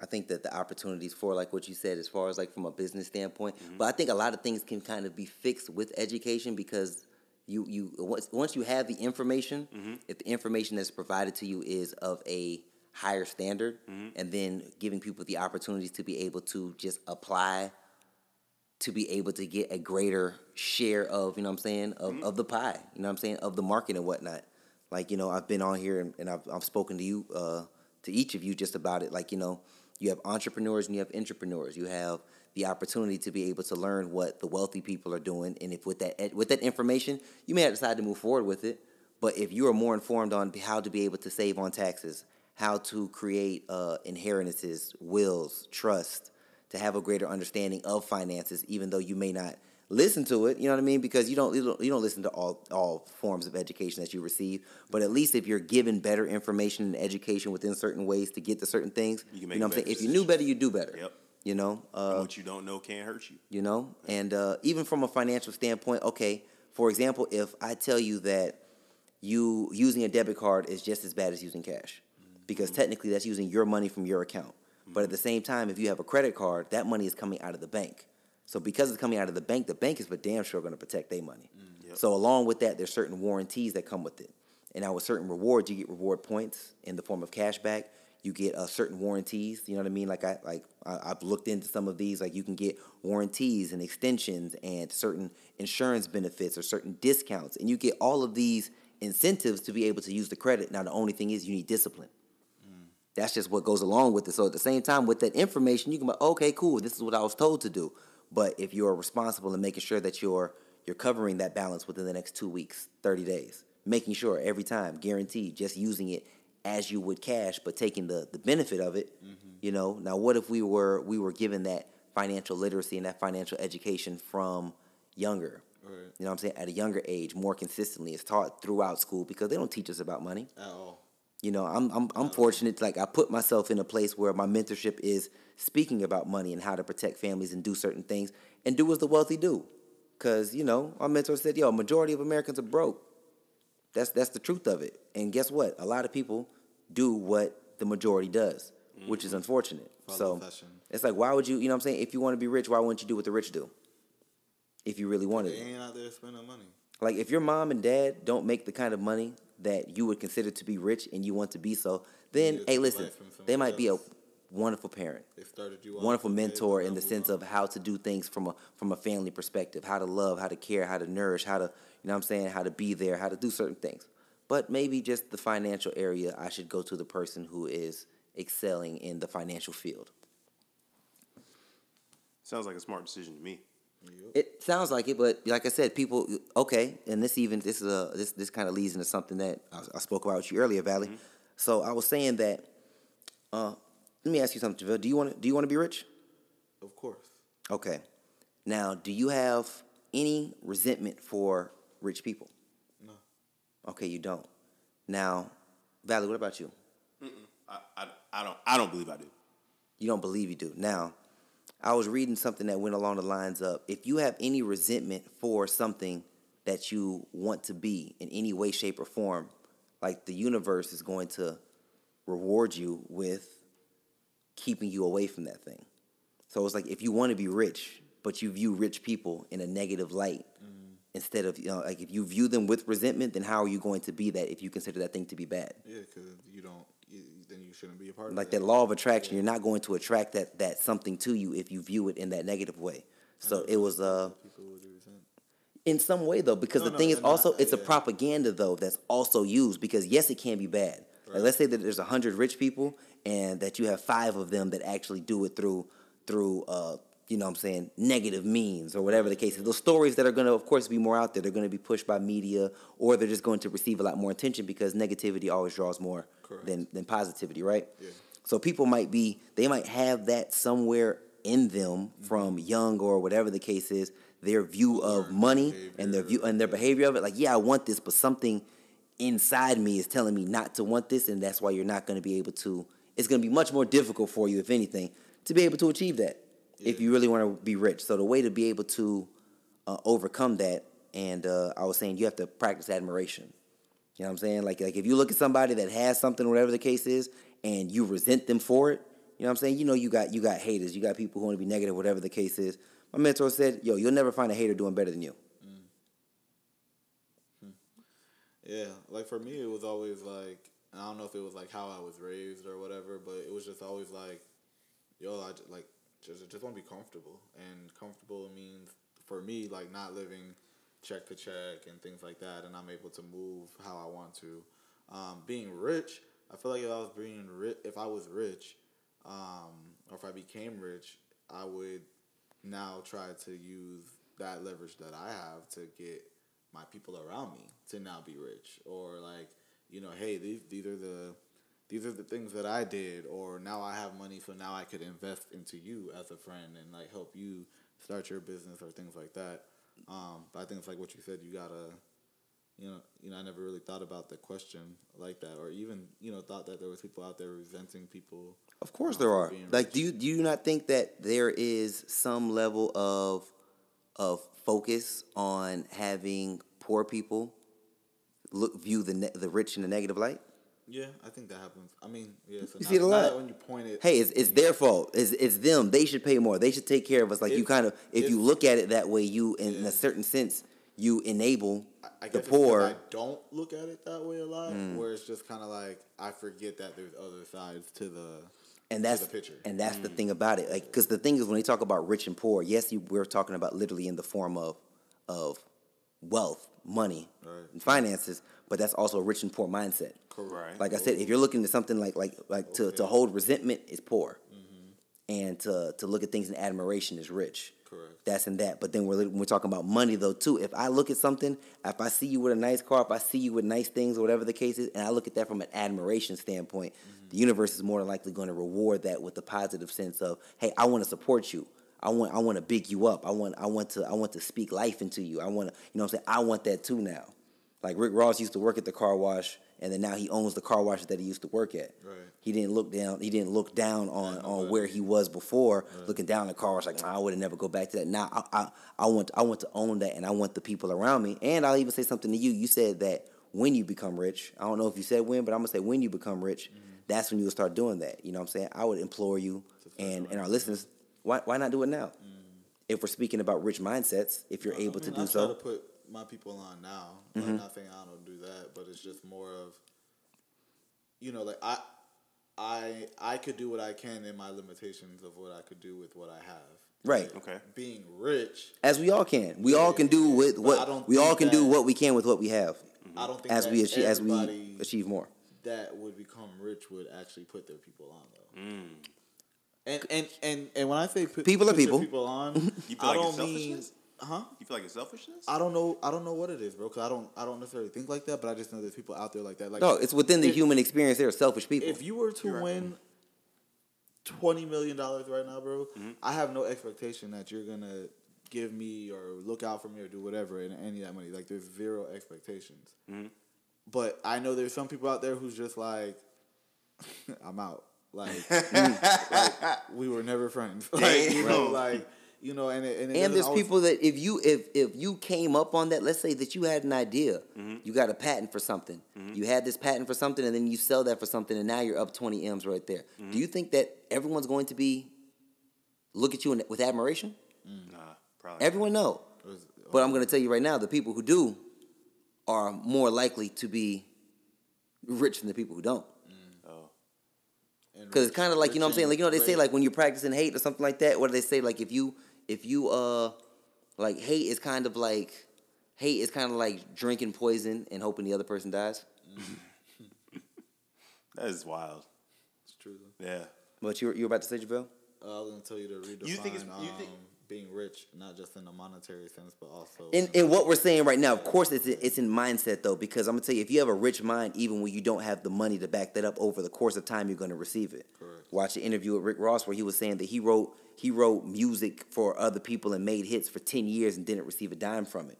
I think that the opportunities for like what you said, as far as like from a business standpoint, mm-hmm. but I think a lot of things can kind of be fixed with education because you you once once you have the information, mm-hmm. if the information that's provided to you is of a higher standard, mm-hmm. and then giving people the opportunities to be able to just apply to be able to get a greater share of, you know what I'm saying, of, of the pie, you know what I'm saying, of the market and whatnot. Like, you know, I've been on here and, and I've, I've spoken to you, uh, to each of you just about it. Like, you know, you have entrepreneurs and you have entrepreneurs. You have the opportunity to be able to learn what the wealthy people are doing. And if with that, with that information, you may have decided to move forward with it. But if you are more informed on how to be able to save on taxes, how to create uh, inheritances, wills, trust, to have a greater understanding of finances, even though you may not listen to it. You know what I mean? Because you don't you don't, you don't listen to all all forms of education that you receive. But at least if you're given better information and education within certain ways to get to certain things, You you, can make know what I'm saying. If you knew better, you do better. Yep. You know. Uh, what you don't know can't hurt you. you know and uh, even from a financial standpoint okay for example if i tell you that you using a debit card is just as bad as using cash because technically that's using your money from your account but at the same time if you have a credit card that money is coming out of the bank so because it's coming out of the bank the bank is for damn sure going to protect their money so along with that there's certain warranties that come with it and now with certain rewards you get reward points in the form of cash back you get uh, certain warranties. You know what I mean? Like I like I, I've looked into some of these. Like you can get warranties and extensions and certain insurance benefits or certain discounts, and you get all of these incentives to be able to use the credit. Now the only thing is you need discipline. That's just what goes along with it. So at the same time, with that information, you can be okay, cool. This is what I was told to do. But if you're responsible in making sure that you're you're covering that balance within the next two weeks, thirty days, making sure every time, guaranteed, just using it as you would cash, but taking the the benefit of it. Mm-hmm. You know. Now, what if we were we were given that financial literacy and that financial education from younger? Right. You know what I'm saying? At a younger age, more consistently, it's taught throughout school because they don't teach us about money. At all. You know, I'm I'm I'm fortunate. Like I put myself in a place where my mentorship is speaking about money and how to protect families and do certain things and do as the wealthy do. Cause you know, my mentor said, "Yo, majority of Americans are broke." That's that's the truth of it. And guess what? A lot of people do what the majority does, which is mm-hmm. unfortunate. Follow so it's like, why would you? You know, what I'm saying, if you want to be rich, why wouldn't you do what the rich do? If you really wanted They it. ain't out there spending money. Like if your mom and dad don't make the kind of money that you would consider to be rich and you want to be so, then hey, listen, they somebody might be a wonderful parent, They started you wonderful mentor in the sense on. of how to do things from a from a family perspective, how to love, how to care, how to nourish, how to you know what I'm saying, how to be there, how to do certain things. But maybe just the financial area, I should go to the person who is excelling in the financial field. Sounds like a smart decision to me. It sounds like it, but like I said, people okay, and this even this is a this this kind of leads into something that I, I spoke about with you earlier, Valley. So I was saying that. Uh, let me ask you something. Do you want to do you want to be rich? Of course. Okay. Now, do you have any resentment for rich people? No. Okay, you don't. Now, Valley, what about you? I, I, I don't I don't believe I do. You don't believe you do. Now, I was reading something that went along the lines of if you have any resentment for something that you want to be in any way, shape, or form, like the universe is going to reward you with keeping you away from that thing. So it's like if you want to be rich, but you view rich people in a negative light, mm-hmm. instead of, you know, like if you view them with resentment, then how are you going to be that if you consider that thing to be bad? Yeah, because you don't. Then you shouldn't be a part like of it. Like that law of attraction you're not going to attract that that something to you if you view it in that negative way. So it was uh People would resent. in some way though because No, the no, thing is they're not, also it's a propaganda though that's also used because yes it can be bad. Like let's say that there's a hundred rich people and that you have five of them that actually do it through through uh you know what I'm saying negative means or whatever the case is. Those stories that are going to of course be more out there they're going to be pushed by media or they're just going to receive a lot more attention because negativity always draws more than than positivity right? Yeah. so people might be they might have that somewhere in them from young or whatever the case is their view of money and their view and their behavior of it. Like yeah I want this but something inside me is telling me not to want this and that's why you're not going to be able to it's going to be much more difficult for you if anything to be able to achieve that if you really want to be rich. So the way to be able to uh, overcome that and uh, I was saying you have to practice admiration you know what I'm saying? Like, like if you look at somebody that has something, whatever the case is, and you resent them for it, you know what I'm saying? You know you got you got haters, you got people who want to be negative, whatever the case is. My mentor said, "Yo, you'll never find a hater doing better than you." Mm-hmm. Hmm. Yeah, like for me, it was always like I don't know if it was like how I was raised or whatever, but it was just always like, yo, I just, like just just want to be comfortable, and comfortable means for me like not living check to check and things like that, and I'm able to move how I want to. Um, being rich, I feel like if I was being rich, if I was rich, um, or if I became rich, I would now try to use that leverage that I have to get my people around me to now be rich or like you know hey these these are the these are the things that I did or now I have money so now I could invest into you as a friend and like help you start your business or things like that um, but I think it's like what you said you gotta you know you know I never really thought about the question like that or even you know thought that there was people out there resenting people Of course um, there are. Like, rich. do you do you not think that there is some level of of focus on having poor people look view the ne- the rich in a negative light? Yeah I think that happens I mean yeah so You now, see it a lot. when you point it Hey, it's, it's their fault. It's, it's them. They should pay more. They should take care of us. Like you kind of, if, you look at it that way, you in, in a certain sense, you enable I the guess it's 'cause poor. I don't look at it that way a lot, Mm. where it's just kind of like I forget that there's other sides to the and to that's the picture. and that's the thing about it. Like, because the thing is, when they talk about rich and poor, yes, you, we're talking about literally in the form of of wealth, money, Right. and finances, but that's also a rich and poor mindset. Right. Like I said, if you're looking at something like like like to, to hold resentment is poor, mm-hmm. and to to look at things in admiration is rich. Correct. That's in that. But then we're we're talking about money though too. If I look at something, if I see you with a nice car, if I see you with nice things or whatever the case is, and I look at that from an admiration standpoint, mm-hmm. the universe is more than likely going to reward that with the positive sense of, hey, I want to support you. I want I want to big you up. I want I want to I want to speak life into you. I want to you know what I'm saying I want that too now. Like Rick Ross used to work at the car wash, and then now he owns the car wash that he used to work at. Right. He didn't look down. He didn't look down on, on where he was before, looking down the car wash like nah, I would have never go back to that. Now I, I I want I want to own that, and I want the people around me. And I'll even say something to you. You said that when you become rich, I don't know if you said when, but I'm gonna say when you become rich, that's when you will start doing that. You know what I'm saying? I would implore you and and our listeners, why why not do it now? If we're speaking about rich mindsets, if you're able I to mean, do I so, try to put my people on now. Mm-hmm. I'm not saying I don't do that, but it's just more of, you know, like I, I, I could do what I can in my limitations of what I could do with what I have. Right. Okay. Being rich, as we all can, we all can do with what we all think can do what we can with what we have, I don't think as that we achieve as we achieve more. that would become rich would actually put their people on though. And, and and and when I say People are people. people on, (laughs) You feel I like don't mean, huh? You feel like it's selfishness? I don't know. I don't know what it is, bro. Cause I don't. I don't necessarily think like that. But I just know there's people out there like that. Like No, it's within the if- human experience. There are selfish people. If you were to win twenty million dollars right now, bro, Mm-hmm. I have no expectation that you're gonna give me or look out for me or do whatever in any of that money. Like there's zero expectations. Mm-hmm. but I know there's some people out there who's just like, (laughs) I'm out. Like, (laughs) Mm. like, we were never friends. (laughs) Like, you know, like you know, and it, and, it And there's always- people that if you if if you came up on that, let's say that you had an idea, mm-hmm. you got a patent for something, mm-hmm. you had this patent for something, and then you sell that for something, and now you're up twenty m's right there. Mm-hmm. Do you think that everyone's going to be look at you in, with admiration? Mm. Nah, probably. Everyone no, but I'm going to tell you right now, the people who do are more likely to be rich than the people who don't. And Because it's kind of like you know what I'm saying, like you know they say like when you're practicing hate or something like that. What do they say? Like if you if you uh like hate is kind of like hate is kind of like drinking poison and hoping the other person dies. (laughs) that is wild. It's true. Though. Yeah. But you were, you were about to say Jevile? Uh, I was gonna tell you to redefine You think it's- you think- um, being rich, not just in a monetary sense, but also In, in what we're saying right now, of course, it's it's in mindset though, because I'm gonna tell you, if you have a rich mind, even when you don't have the money to back that up, over the course of time, you're gonna receive it. Correct. Watch the interview with Rick Ross where he was saying that he wrote he wrote music for other people and made hits for ten years and didn't receive a dime from it.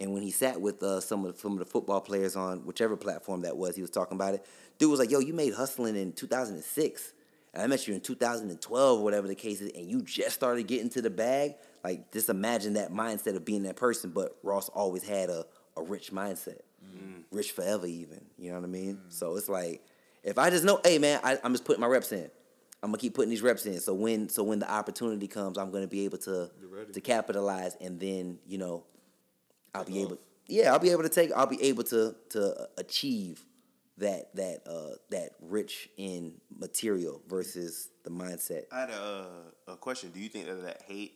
And when he sat with uh, some of the, some of the football players on whichever platform that was, he was talking about it. Dude was like, "Yo, you made hustling in 2006." And I met you in 2012, whatever the case is, and you just started getting to the bag. Like, just imagine that mindset of being that person. But Ross always had a, a rich mindset, rich forever, even. You know what I mean? So it's like, if I just know, hey man, I, I'm just putting my reps in. I'm gonna keep putting these reps in. So when so when the opportunity comes, I'm gonna be able to to capitalize, and then you know, I'll be able. Yeah, I'll be able to take. I'll be able to to achieve that that uh that rich in material versus the mindset. I had a, a question. Do you think that that hate?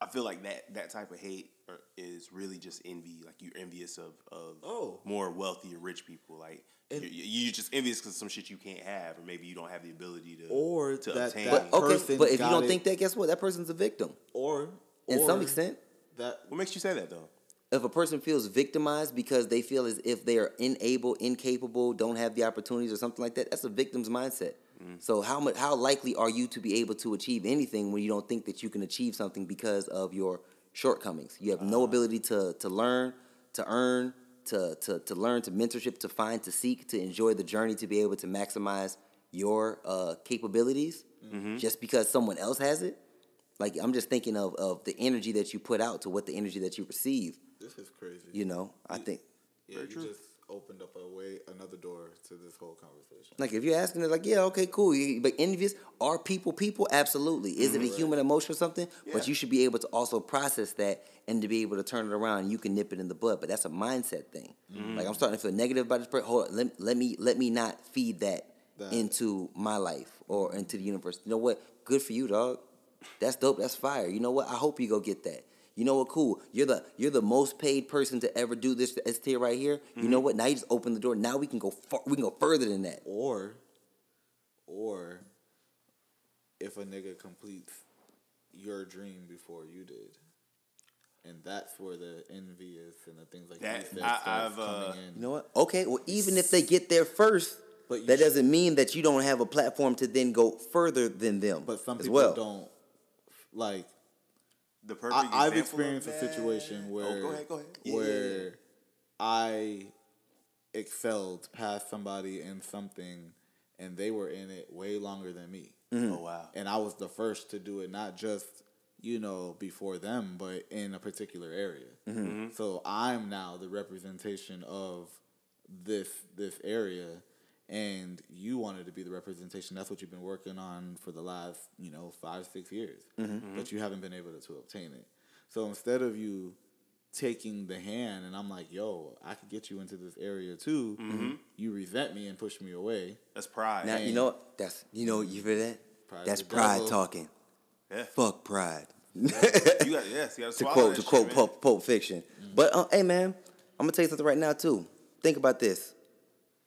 I feel like that that type of hate is really just envy. Like you're envious of of Oh. more wealthy or rich people. Like And- you're, you're just envious because some shit you can't have, or maybe you don't have the ability to Or to that- obtain. that- But okay, but if you don't it- think that, guess what? That person's a victim or in or some extent. that what makes you say that though? If a person feels victimized because they feel as if they are unable, incapable, don't have the opportunities or something like that, that's a victim's mindset. Mm. So how much how likely are you to be able to achieve anything when you don't think that you can achieve something because of your shortcomings? You have no uh-huh. ability to to learn, to earn, to to to learn, to mentorship, to find, to seek, to enjoy the journey, to be able to maximize your uh, capabilities mm-hmm. just because someone else has it. Like I'm just thinking of of the energy that you put out to what the energy that you receive. This is crazy. You know, I think yeah, you just opened up a way another door to this whole conversation. like if you're asking it, like yeah, okay, cool. You- But envious are people people? Absolutely. Is it a human emotion or something? But you should be able to also process that and to be able to turn it around. You can nip it in the bud, but that's a mindset thing. Mm. Like I'm starting to feel negative about this. person. Hold on, let, let me let me not feed that, That- into my life or into the universe. You know what? Good for you, dog. That's dope. That's fire. You know what? I hope you go get that. You know what? Cool. You're the you're the most paid person to ever do this S tier right here. You know what? Now you just open the door. Now we can go far, we can go further than that. Or or if a nigga completes your dream before you did. And that's where the envy is and the things like That- you I, I've uh, in. You know what? Okay. Well, even if they get there first, But that sh- doesn't mean that you don't have a platform to then go further than them. But some as people well. don't like The perfect. I, I've example of experienced a situation where Oh, go ahead. Go ahead. Yeah, where yeah, yeah. I excelled past somebody in something and they were in it way longer than me. Oh wow. And I was the first to do it, not just, you know, before them, but in a particular area. Mm-hmm. So I'm now the representation of this this area and you wanted to be the representation. That's what you've been working on for the last, you know, five, six years. Mm-hmm. But you haven't been able to, to obtain it. So instead of you taking the hand and I'm like, yo, I could get you into this area too, Mm-hmm. you resent me and push me away. That's pride. now you know? That's you know you hear that? Pride That's pride devil. talking. Yeah. Fuck pride. You got yes. You got to quote to shit, quote man. Pulp, Pulp Fiction. But uh, hey, man, I'm gonna tell you something right now too. Think about this.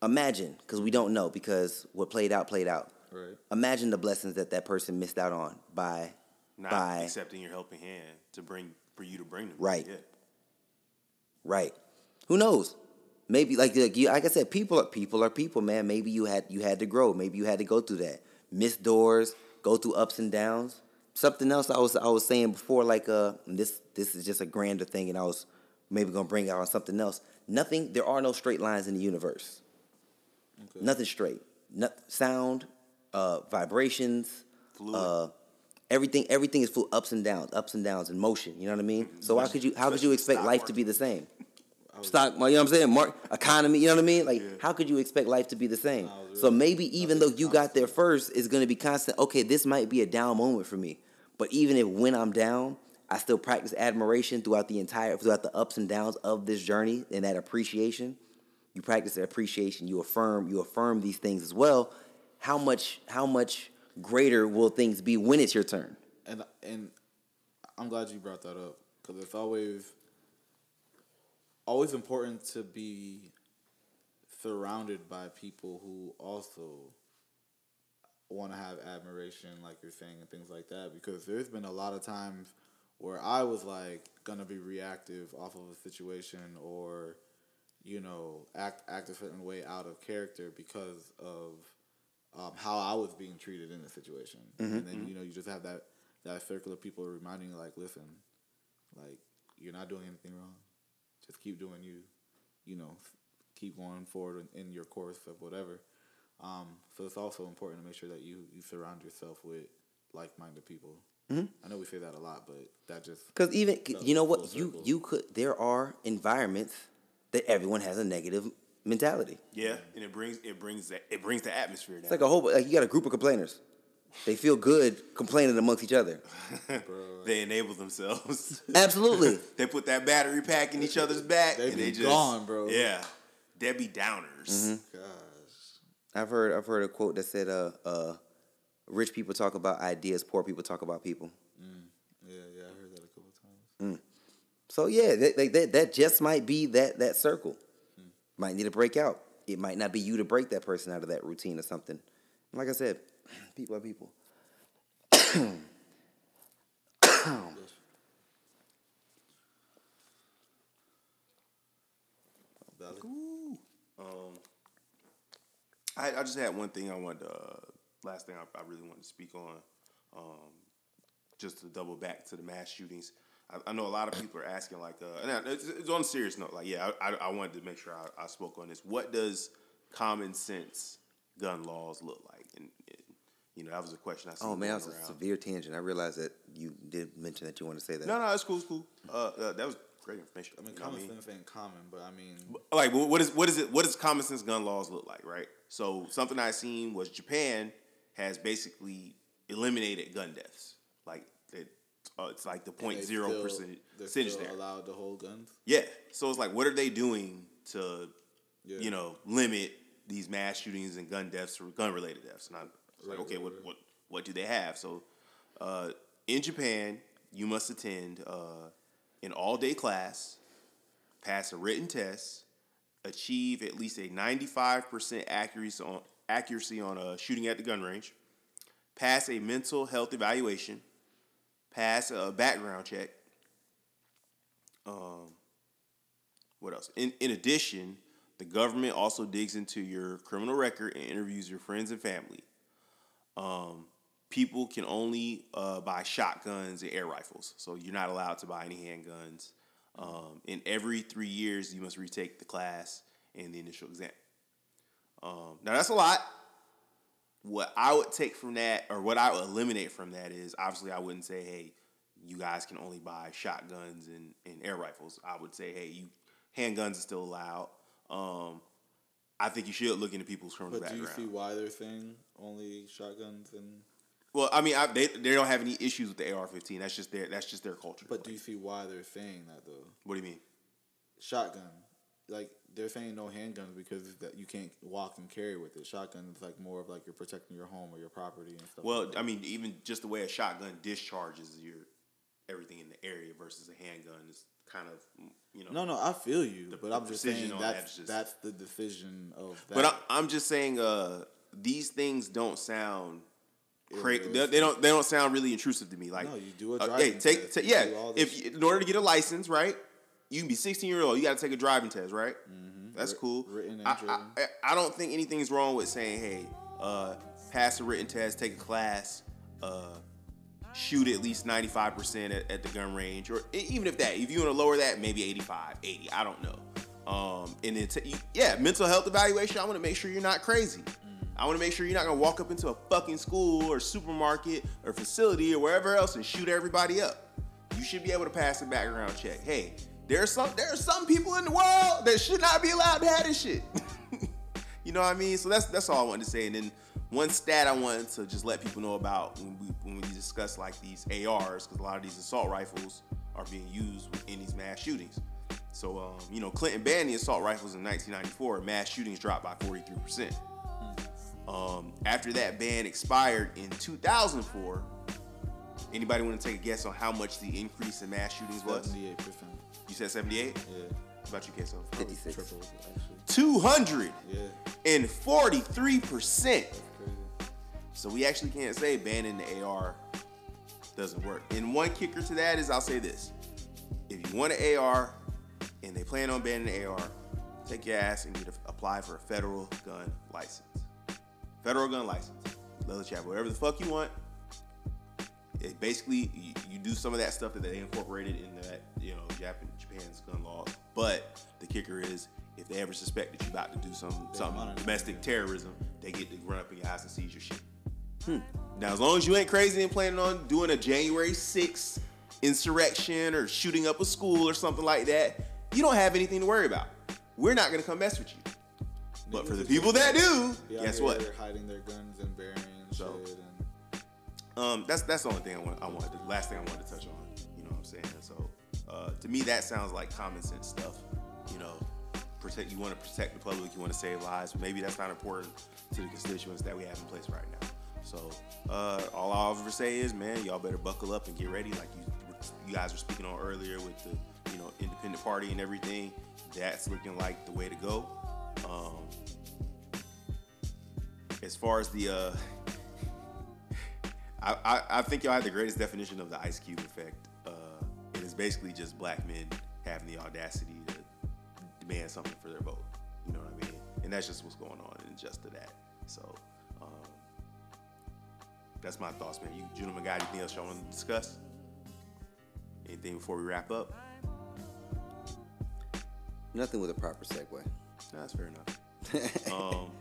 Imagine, because we don't know, because what played out played out. Right. Imagine the blessings that that person missed out on by Not by accepting your helping hand to bring for you to bring them. Right. Yeah. right. Who knows? Maybe like like, you, like I said, people are people are people, man. Maybe you had you had to grow. Maybe you had to go through that, miss doors, go through ups and downs. Something else I was I was saying before, like uh, this this is just a grander thing, and I was maybe gonna bring out on something else. Nothing. There are no straight lines in the universe. Nothing straight. Not, sound, uh, vibrations, uh, everything. Everything is full ups and downs, ups and downs, and motion. You know what I mean? So how could you how could you expect life to be the same? Stock, you know what I'm saying? Mark economy, you know what I mean? Like, how could you expect life to be the same? So maybe even though you got there first, it's going to be constant. Okay, this might be a down moment for me, but even if when I'm down, I still practice admiration throughout the entire throughout the ups and downs of this journey and that appreciation. You practice appreciation. You affirm. You affirm these things as well. How much? How much greater will things be when it's your turn? and and I'm glad you brought that up because it's always always important to be surrounded by people who also want to have admiration, like you're saying, and things like that. Because there's been a lot of times where I was like gonna be reactive off of a situation or you know act act a certain way out of character because of um, how I was being treated in the situation, and then you know you just have that that circle of people reminding you like, listen, like you're not doing anything wrong, just keep doing you, you know, keep going forward in, in your course of whatever. Um, so it's also important to make sure that you you surround yourself with like minded people. I know we say that a lot, but that just Because even you know what? you you could there are environments that everyone has a negative mentality. Yeah, and it brings it brings that it brings the atmosphere down. It's like a whole like you got a group of complainers. They feel good complaining amongst each other. (laughs) they enable themselves. (laughs) Absolutely. (laughs) they put that battery pack in each other's back. They and be they just, gone, bro. Yeah, Debbie Downers. gosh. I've heard I've heard a quote that said uh uh rich people talk about ideas, poor people talk about people. Yeah, yeah, I heard that a couple times. So yeah, that, that, just might be that that circle. Might need to break out. It might not be you to break that person out of that routine or something. Like I said, (clears throat) people are people. Um, I, I just had one thing I wanted to, uh, last thing I, I really wanted to speak on, um, just to double back to the mass shootings. I, I know a lot of people are asking, like, uh, and it's, it's on a serious note, like, yeah, I, I, I wanted to make sure I, I spoke on this. What does common sense gun laws look like? And, and you know, that was a question I see. Oh man, that was going a severe tangent. I realized that you did mention that you want to say that. No, no, it's cool, it's cool. Uh, uh, that was great information. I mean, you know what common I mean? sense ain't common, but I mean, like what is what is it what does common sense gun laws look like right so something i seen was japan has basically eliminated gun deaths like it, uh, it's like the point zero percent percentage there. allowed to hold guns. yeah. So it's like what are they doing to Yeah. you know limit these mass shootings and gun deaths or gun related deaths? And i was like okay what, what what do they have? So uh, in japan you must attend uh, an all-day class pass a written test, achieve at least a 95% accuracy on accuracy on uh, shooting at the gun range, pass a mental health evaluation, pass a background check. Um, what else? In in addition, the government also digs into your criminal record and interviews your friends and family. Um, people can only uh, buy shotguns and air rifles, so you're not allowed to buy any handguns. Um, and every three years, you must retake the class and the initial exam. Um, now that's a lot. What I would take from that, or what I would eliminate from that, is obviously I wouldn't say, "Hey, you guys can only buy shotguns and, and air rifles." I would say, "Hey, you handguns are still allowed." Um, I think you should look into people's criminal But do you see why they're saying only shotguns and? Well, I mean, I, they they don't have any issues with the AR-15. That's just their that's just their culture. But do you see why they're saying that though? what do you mean? Shotgun, like they're saying no handguns because that you can't walk and carry with it. Shotgun is like more of like you're protecting your home or your property and stuff. Well, like that. I mean, even just the way a shotgun discharges your everything in the area versus a handgun is kind of you know. no, no, I feel you, The- but the I'm just saying that's that's just- that's the decision of that. But I, I'm just saying, uh, these things don't sound. Cra- they, they don't. They don't sound really intrusive to me. Like, No, you do a uh, hey, take, test. take yeah. If in order to get a license, right, you can be 16 years old. You got to take a driving test, right? That's Writ- cool. Mm-hmm. written and I, I, driven. I- I don't think anything's wrong with saying, hey, uh, pass a written test, take a class, uh, shoot at least 95% at, at the gun range, or even if that, if you want to lower that, maybe 85, 80, I don't know. Um, and then, t- yeah, mental health evaluation. I want to make sure you're not crazy. I want to make sure you're not gonna walk up into a fucking school or supermarket or facility or wherever else and shoot everybody up. You should be able to pass a background check. Hey, there's some there are some people in the world that should not be allowed to have this shit. (laughs) you know what I mean? So that's that's all I wanted to say. And then one stat I wanted to just let people know about when we when we discuss like these ARs, because a lot of these assault rifles are being used in these mass shootings. So um, you know, Clinton banned the assault rifles in 1994. Mass shootings dropped by 43 percent. Um, after that ban expired in 2004, anybody want to take a guess on how much the increase in mass shootings was? Seventy-eight percent. You said 78? Yeah. What about you, Queso? 56. Triple, actually. 243 percent. That's crazy. So we actually can't say banning the AR doesn't work. And one kicker to that is I'll say this: if you want an AR and they plan on banning the AR, take your ass and get a, apply for a federal gun license. Federal gun license. Let you have whatever the fuck you want. It basically you, you do some of that stuff that they incorporated in that you know Japan, Japan's gun laws. But the kicker is if they ever suspect that you're about to do some something domestic terrorism, they get to run up in your house and seize your shit. Hmm. Now, as long as you ain't crazy and planning on doing a January 6th insurrection or shooting up a school or something like that, you don't have anything to worry about. We're not gonna come mess with you. But for the people that do, guess what? Hiding their guns and burying So- shit. And Um, that's that's the only thing I want. I wanted. The last thing I wanted to touch on. You know what I'm saying? So, uh, to me, that sounds like common sense stuff. You know, protect. You want to protect the public. You want to save lives. Maybe that's not important to the constituents that we have in place right now. So, uh, all I'll ever say is, man, y'all better buckle up and get ready. Like you, you guys were speaking on earlier with the, you know, independent party and everything. That's looking like the way to go. Um, as far as the uh, (laughs) I, I, I think y'all have the greatest definition of the Ice Cube effect. It is basically just black men having the audacity to demand something for their vote. You know what I mean? And that's just what's going on and just to that. So um, that's my thoughts, man. You gentlemen got anything else y'all want to discuss? Anything before we wrap up? Nothing with a proper segue. No, that's fair enough. (laughs) um,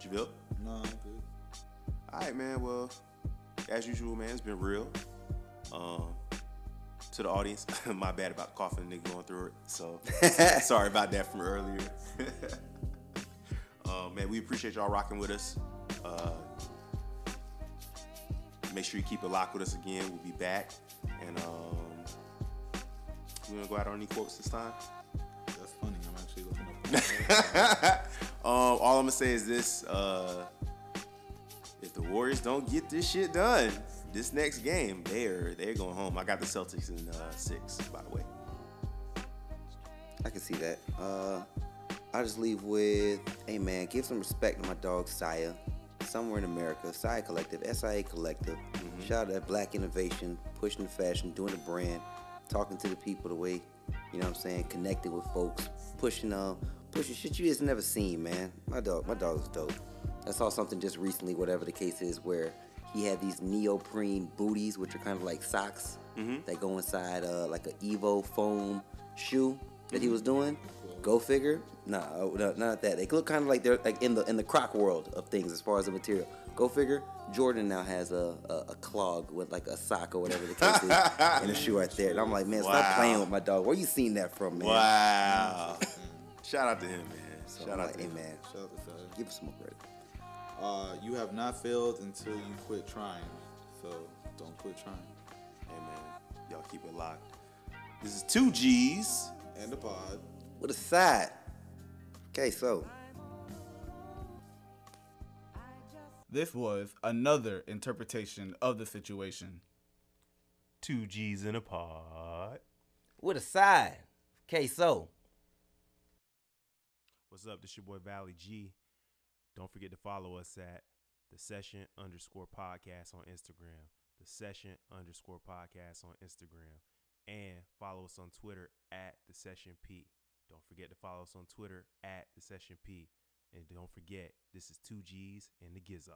Jevile? no, I'm good. All right, man. Well, as usual, man, it's been real. Um, to the audience, (laughs) my bad about coughing, and going through it. So (laughs) sorry about that from earlier. um, (laughs) man, we appreciate y'all rocking with us. Uh, make sure you keep it locked with us again. We'll be back, and um, we gonna go out on any quotes this time. That's funny. I'm actually looking up. um, all I'm gonna say is this: uh, if the Warriors don't get this shit done, this next game, they're they're going home. I got the Celtics in uh, six, by the way. I can see that. Uh, I just leave with, hey man, give some respect to my dog Saya, somewhere in America. Saya Collective, SIA Collective. Shout out to Black Innovation, pushing the fashion, doing the brand, talking to the people the way, you know what I'm saying, connecting with folks, pushing uh, pushing shit you just never seen, man. My dog, my dog is dope. I saw something just recently, whatever the case is, where he had these neoprene booties, which are kind of like socks that go inside uh, like an Evo foam shoe that he was doing. Go figure. Nah, uh, no, not that. They look kind of like they're like in the in the croc world of things as far as the material. Go figure. Jordan now has a, a, a clog with like a sock or whatever the case is, (laughs) and a shoe right there. And I'm like, man, Wow. stop playing with my dog. Where you seen that from, man? Wow! (laughs) Shout out to him, man. So Shout I'm out like, to hey him. man, Shout out to Sai. give us some more credit. Uh, you have not failed until you quit trying. So don't quit trying. Hey man, y'all keep it locked. This is two G's. And a pod. With a side. Okay, so This was another interpretation of the situation. Two G's in a pod. with a side. Okay, so What's up? This your boy Valley G. Don't forget to follow us at the session underscore podcast on Instagram. The session underscore podcast on Instagram. And follow us on Twitter at the session P. Don't forget to follow us on Twitter at the session P. And don't forget, this is two G's and the Gizzard.